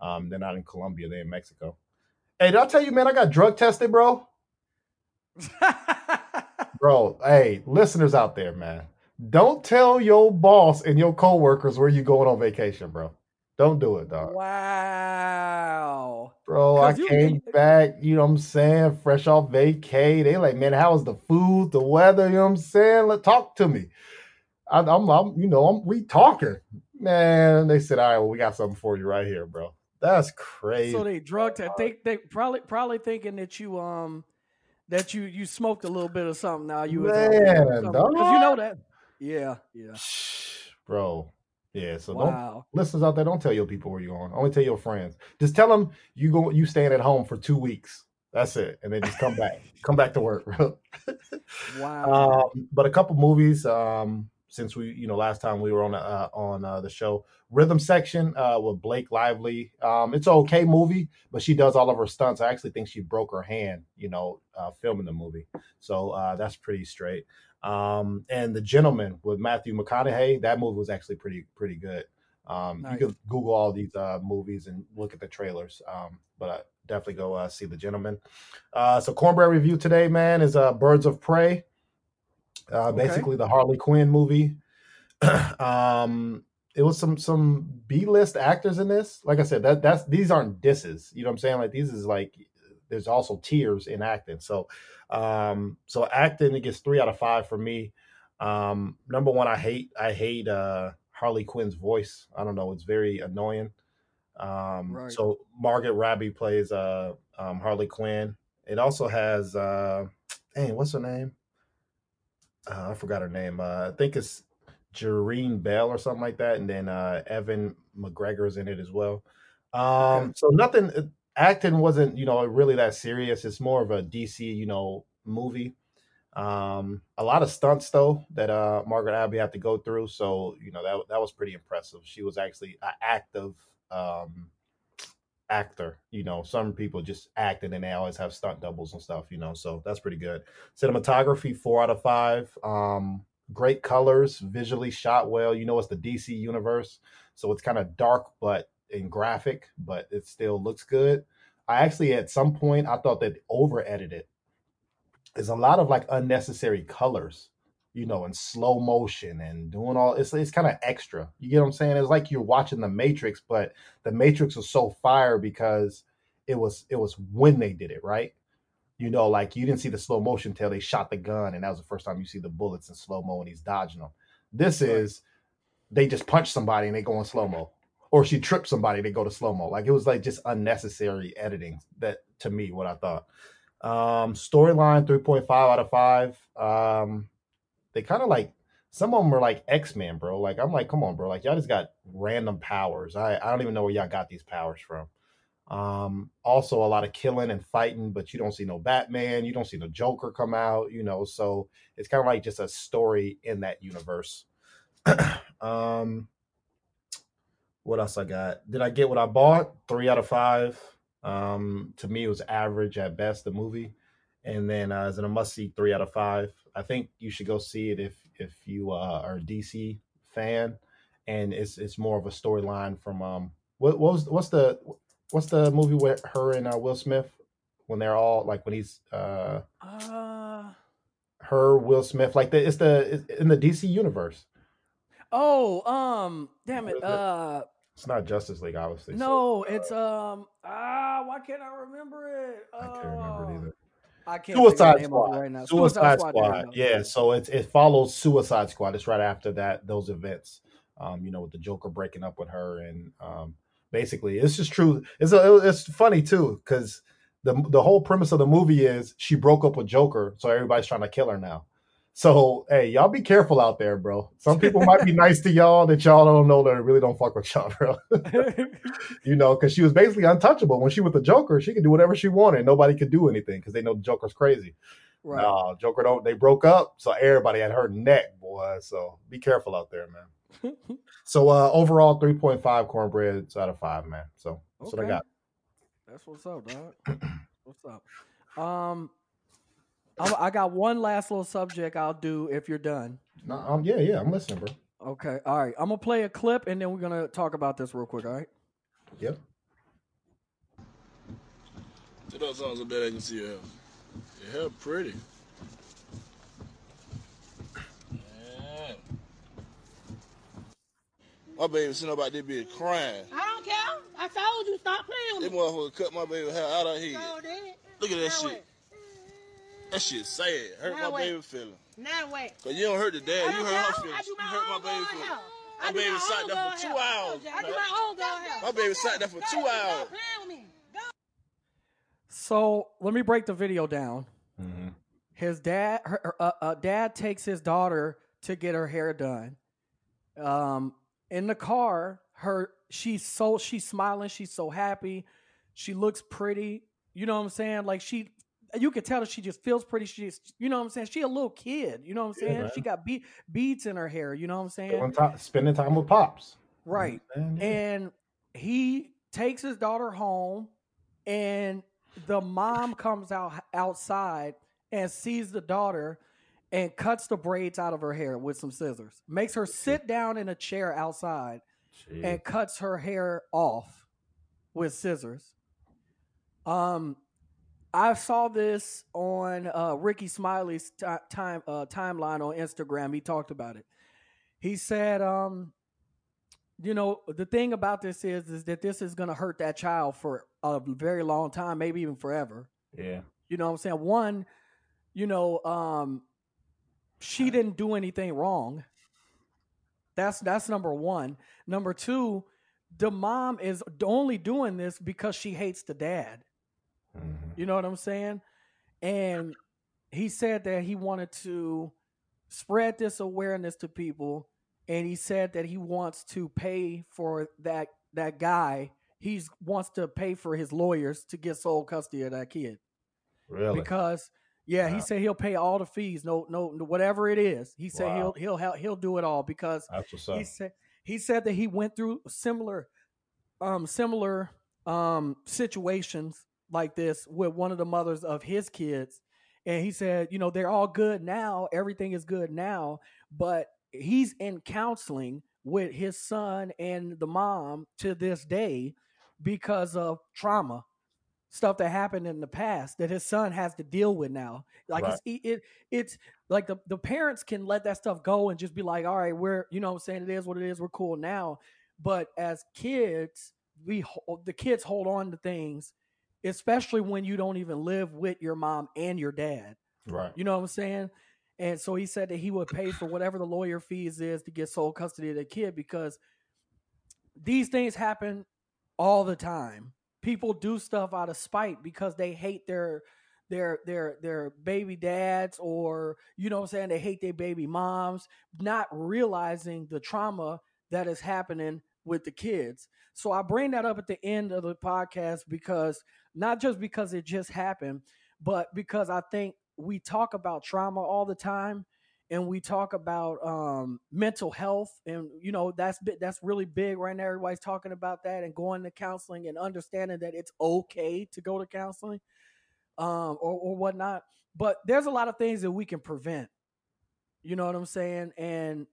Um, they're not in Colombia; they're in Mexico. Hey, did I tell you, man? I got drug tested, bro. Bro, hey, listeners out there, man. Don't tell your boss and your coworkers where you going on vacation, bro. Don't do it, dog. wow. Bro, I came you- back, you know what I'm saying, fresh off vacay. They like, man, how was the food, the weather? You know what I'm saying? Let talk to me. I, I'm, I'm, you know, I'm, we talking, man. They said, all right, well, we got something for you right here, bro. That's crazy. So they drug test. They they probably probably thinking that you um that you you smoked a little bit of something. Now you Man, because you know that. Yeah, yeah. bro. Yeah, so don't listeners out there, don't tell your people where you're going. Only tell your friends. Just tell them you go you staying at home for two weeks. That's it, and then just come back. come back to work, bro. Wow. Um, but a couple movies. Um, since we, you know, last time we were on uh, on uh, the show, Rhythm Section uh, with Blake Lively. Um, it's an okay movie, but she does all of her stunts. I actually think she broke her hand, you know, uh, filming the movie. So uh, that's pretty straight. Um, and The Gentleman with Matthew McConaughey. That movie was actually pretty pretty good. Um, Nice. You can Google all these uh, movies and look at the trailers. Um, but uh, definitely go uh, see The Gentleman. Uh, so Cornbread review today, man, is uh, Birds of Prey. Uh, Okay. Basically, the Harley Quinn movie. um, it was some some B list actors in this. Like I said, that that's these aren't disses. You know what I'm saying? Like these is like there's also tiers in acting. So um, so acting it gets three out of five for me. Um, number one, I hate I hate uh Harley Quinn's voice. I don't know, it's very annoying. Um, Right. so Margaret Robbie plays uh um, Harley Quinn. It also has uh, dang, what's her name? Uh, I forgot her name. Uh, I think it's Jareen Bell or something like that, and then uh, Evan McGregor is in it as well. Um. So nothing. Acting wasn't, you know, really that serious. It's more of a DC, you know, movie. Um, a lot of stunts though that uh Margaret Abbey had to go through. So you know that that was pretty impressive. She was actually an active um actor. You know, some people just act and they always have stunt doubles and stuff. You know, so that's pretty good. Cinematography four out of five. Um, great colors, visually shot well. You know, it's the DC universe, so it's kind of dark but in graphic, but it still looks good. I actually at some point I thought that over edited. There's a lot of like unnecessary colors, you know, in slow motion and doing all it's it's kind of extra. You get what I'm saying? It's like you're watching the Matrix, but the Matrix was so fire because it was it was when they did it, right? You know, like you didn't see the slow motion till they shot the gun, and that was the first time you see the bullets in slow mo and he's dodging them. This is they just punch somebody and they go in slow mo, or she tripped somebody, they go to slow mo. Like it was like just unnecessary editing. That to me, what I thought. Um, storyline three point five out of five. Um, they kind of like some of them were like X Men, bro. Like I'm like, come on, bro. Like y'all just got random powers. I I don't even know where y'all got these powers from. Um, also a lot of killing and fighting, but you don't see no Batman, you don't see no Joker come out, you know. So it's kind of like just a story in that universe. um, what else I got? Did I get what I bought? Three out of five. Um, to me, it was average at best. The movie, and then uh, as in a must see, three out of five. I think you should go see it if if you uh, are a DC fan, and it's it's more of a storyline from um what, what was what's the what's the movie with her and uh, Will Smith when they're all like when he's uh Uh her Will Smith like the it's the it's in the DC universe. oh, um, damn it. It? Uh It's not Justice League, obviously. so no, it's um ah, why can't I remember it? I can't remember it Oh, either. I can't Suicide Squad. it right now. Suicide there you Squad. Yeah, so it's it follows Suicide Squad. It's right after that those events. Um, you know, with the Joker breaking up with her, and um, basically, it's just true. It's a, it's funny too because the the whole premise of the movie is she broke up with Joker, so everybody's trying to kill her now. So hey, y'all be careful out there, bro. Some people might be nice to y'all that y'all don't know that really don't fuck with y'all, bro. you know, because she was basically untouchable when she was the Joker. She could do whatever she wanted. Nobody could do anything because they know the Joker's crazy. right. No, Joker don't. They broke up, so everybody had her neck, boy. So be careful out there, man. So uh overall, three point five cornbreads out of five, man. So that's what I got. That's what's up, dog. what's up? Um, I, I got one last little subject I'll do if you're done. No, um, yeah, yeah, I'm listening, bro. Okay, all right. I'm gonna play a clip and then we're gonna talk about this real quick. All right. Yep. Sit up songs so that I can see your hair. Your hair pretty. Man. My baby sitting up out there be crying. I don't care. I told you stop playing That with me. motherfucker cut my baby hair out of here. So did. Look at that Now shit. what? That shit sad. Hurt Now my what? baby feeling. Now what? Cause you don't hurt the dad, you hurt her care. feelings. You hurt my baby girl feelings. My baby sat there for two hours. I do my own girl hair. My baby sat there for two hours. playing with me. Go. So let me break the video down. Mm-hmm. His dad, her, her, uh, uh, dad takes his daughter to get her hair done. Um, in the car, her she's so she's smiling, she's so happy, she looks pretty. You know what I'm saying? Like she, you can tell that she just feels pretty. She's, you know what I'm saying? She a little kid. You know what I'm saying? man. she got be- beads in her hair. You know what I'm saying? Spending time, spending time with pops. Right. Man, yeah. and he takes his daughter home and the mom comes out outside and sees the daughter and cuts the braids out of her hair with some scissors makes her sit down in a chair outside Jeez. and cuts her hair off with scissors um I saw this on uh, Rickey Smiley's ti time uh, timeline on Instagram. He talked about it. He said, um, you know, the thing about this is, is that this is going to hurt that child for a very long time, maybe even forever. yeah. You know what I'm saying? One, you know, um, she didn't do anything wrong. That's that's number one. Number two, the mom is only doing this because she hates the dad. Mhm. You know what I'm saying? And he said that he wanted to spread this awareness to people and he said that he wants to pay for that that guy. He wants to pay for his lawyers to get sole custody of that kid Really? because yeah, he said he'll pay all the fees, no no whatever it is. He said Wow. he'll he'll he'll he'll do it all because That's what's up. he said he said that he went through similar um similar um situations like this with one of the mothers of his kids and he said you know they're all good now. Everything is good now. But he's in counseling with his son and the mom to this day because of trauma stuff that happened in the past that his son has to deal with now. Like Right. it's it, it's like the, the parents can let that stuff go and just be like all right we're you know what i'm saying? It is what it is. We're cool now. But as kids we the kids hold on to things especially when you don't even live with your mom and your dad. Right. you know what i'm saying? And so he said that he would pay for whatever the lawyer fees is to get sole custody of the kid because these things happen all the time. People do stuff out of spite because they hate their their their their baby dads or you know what I'm saying? They hate their baby moms not realizing the trauma that is happening with the kids. So I bring that up at the end of the podcast because not just because it just happened, but because I think we talk about trauma all the time and we talk about um, mental health, and you know that's that's really big right now. Everybody's talking about that and going to counseling and understanding that it's okay to go to counseling um, or or whatnot. But there's a lot of things that we can prevent. You know what I'm saying? And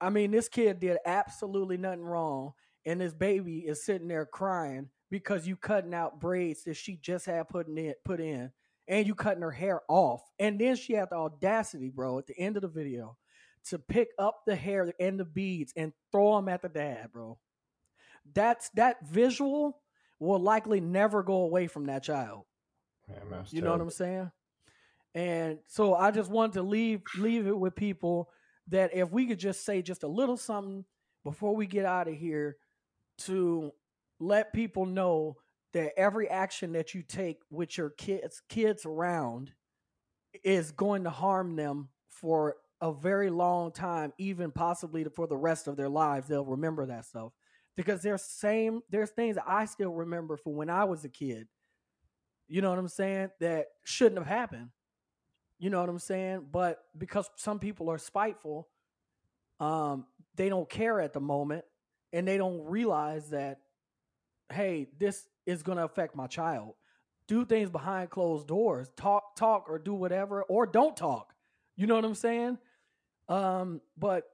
I mean, this kid did absolutely nothing wrong, and this baby is sitting there crying because you cutting out braids that she just had put in put in, and you cutting her hair off, and then she had the audacity, bro, at the end of the video, to pick up the hair and the beads and throw them at the dad, bro. That's that visual will likely never go away from that child. Man, You know what. I'm saying? And so I just wanted to leave leave it with people that if we could just say just a little something before we get out of here to let people know that every action that you take with your kids kids around is going to harm them for a very long time, even possibly for the rest of their lives. They'll remember that stuff because there's same there's things I still remember from when I was a kid. You know what I'm saying? That shouldn't have happened. You know what I'm saying? But because some people are spiteful, um, they don't care at the moment and they don't realize that, hey, this is gonna affect my child. Do things behind closed doors. Talk, talk, or do whatever, or don't talk. You know what I'm saying? Um, but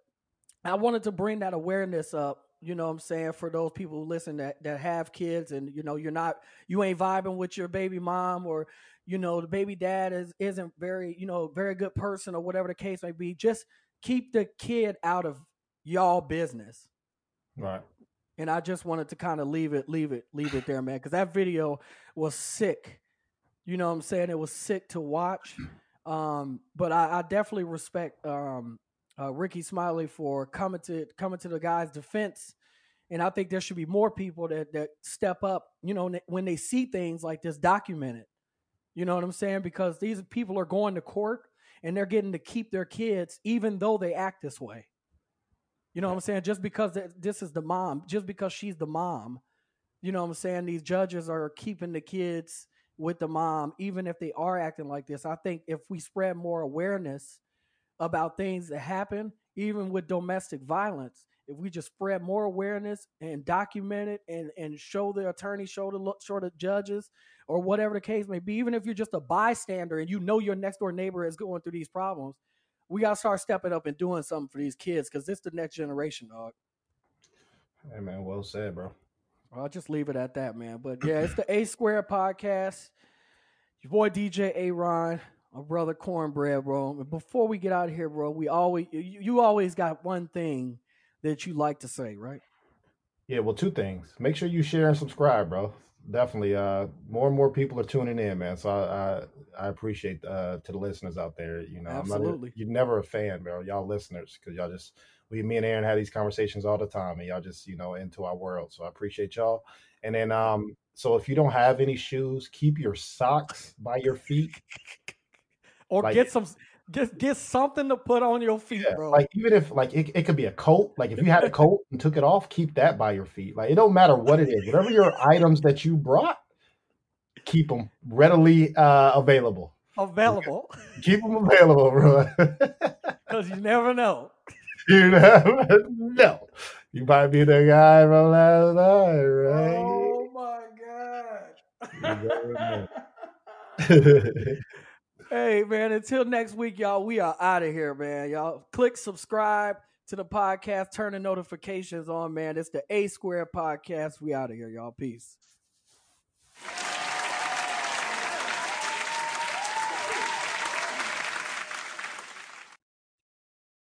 I wanted to bring that awareness up, you know what I'm saying, for those people who listen that that have kids and you know you're not you ain't vibing with your baby mom or you know the baby dad is isn't very, you know, very good person or whatever the case may be. Just keep the kid out of y'all business. Right. And I just wanted to kind of leave it, leave it, leave it there, man, because that video was sick. You know what I'm saying? It was sick to watch. Um, but I, I definitely respect um, uh, Rickey Smiley for coming to coming to the guy's defense. And I think there should be more people that that step up. You know, when they see things like this documented. You know what I'm saying? Because these people are going to court and they're getting to keep their kids, even though they act this way. You know what I'm saying? Just because this is the mom, just because she's the mom, you know what I'm saying? These judges are keeping the kids with the mom, even if they are acting like this. I think if we spread more awareness about things that happen, even with domestic violence, if we just spread more awareness and document it and, and show the attorney, show the look, show the judges, or whatever the case may be, even if you're just a bystander and you know your next door neighbor is going through these problems, we gotta start stepping up and doing something for these kids because it's the next generation, dog. Hey man, well said, bro. I'll just leave it at that, man. But yeah, it's the A Square podcast. Your boy DJ Aaron, my brother Cornbread, bro. Before we get out of here, bro, we always you, you always got one thing that you like to say, right? Yeah, well, two things. Make sure you share and subscribe, bro. Definitely. Uh, more and more people are tuning in, man. So I I, I appreciate uh to the listeners out there. You know, I'm Absolutely. not, you're never a fan, bro. Y'all listeners, because y'all just we me and Aaron have these conversations all the time, and y'all just you know into our world. So I appreciate y'all. And then um, so if you don't have any shoes, keep your socks by your feet. Or Like- get some get get something to put on your feet, Yeah, bro. like even if like it, it could be a coat. Like if you had a coat and took it off, keep that by your feet. Like it don't matter what it is. Whatever your items that you brought, keep them readily uh, available. Available. Keep them available, bro. Because you never know. you never know. You might be the guy from last night, right? Oh my You never know. god. Hey man, until next week, y'all, we are out of here, man. Y'all click subscribe to the podcast, turn the notifications on, man. It's the A Square Podcast. We out of here, y'all. Peace.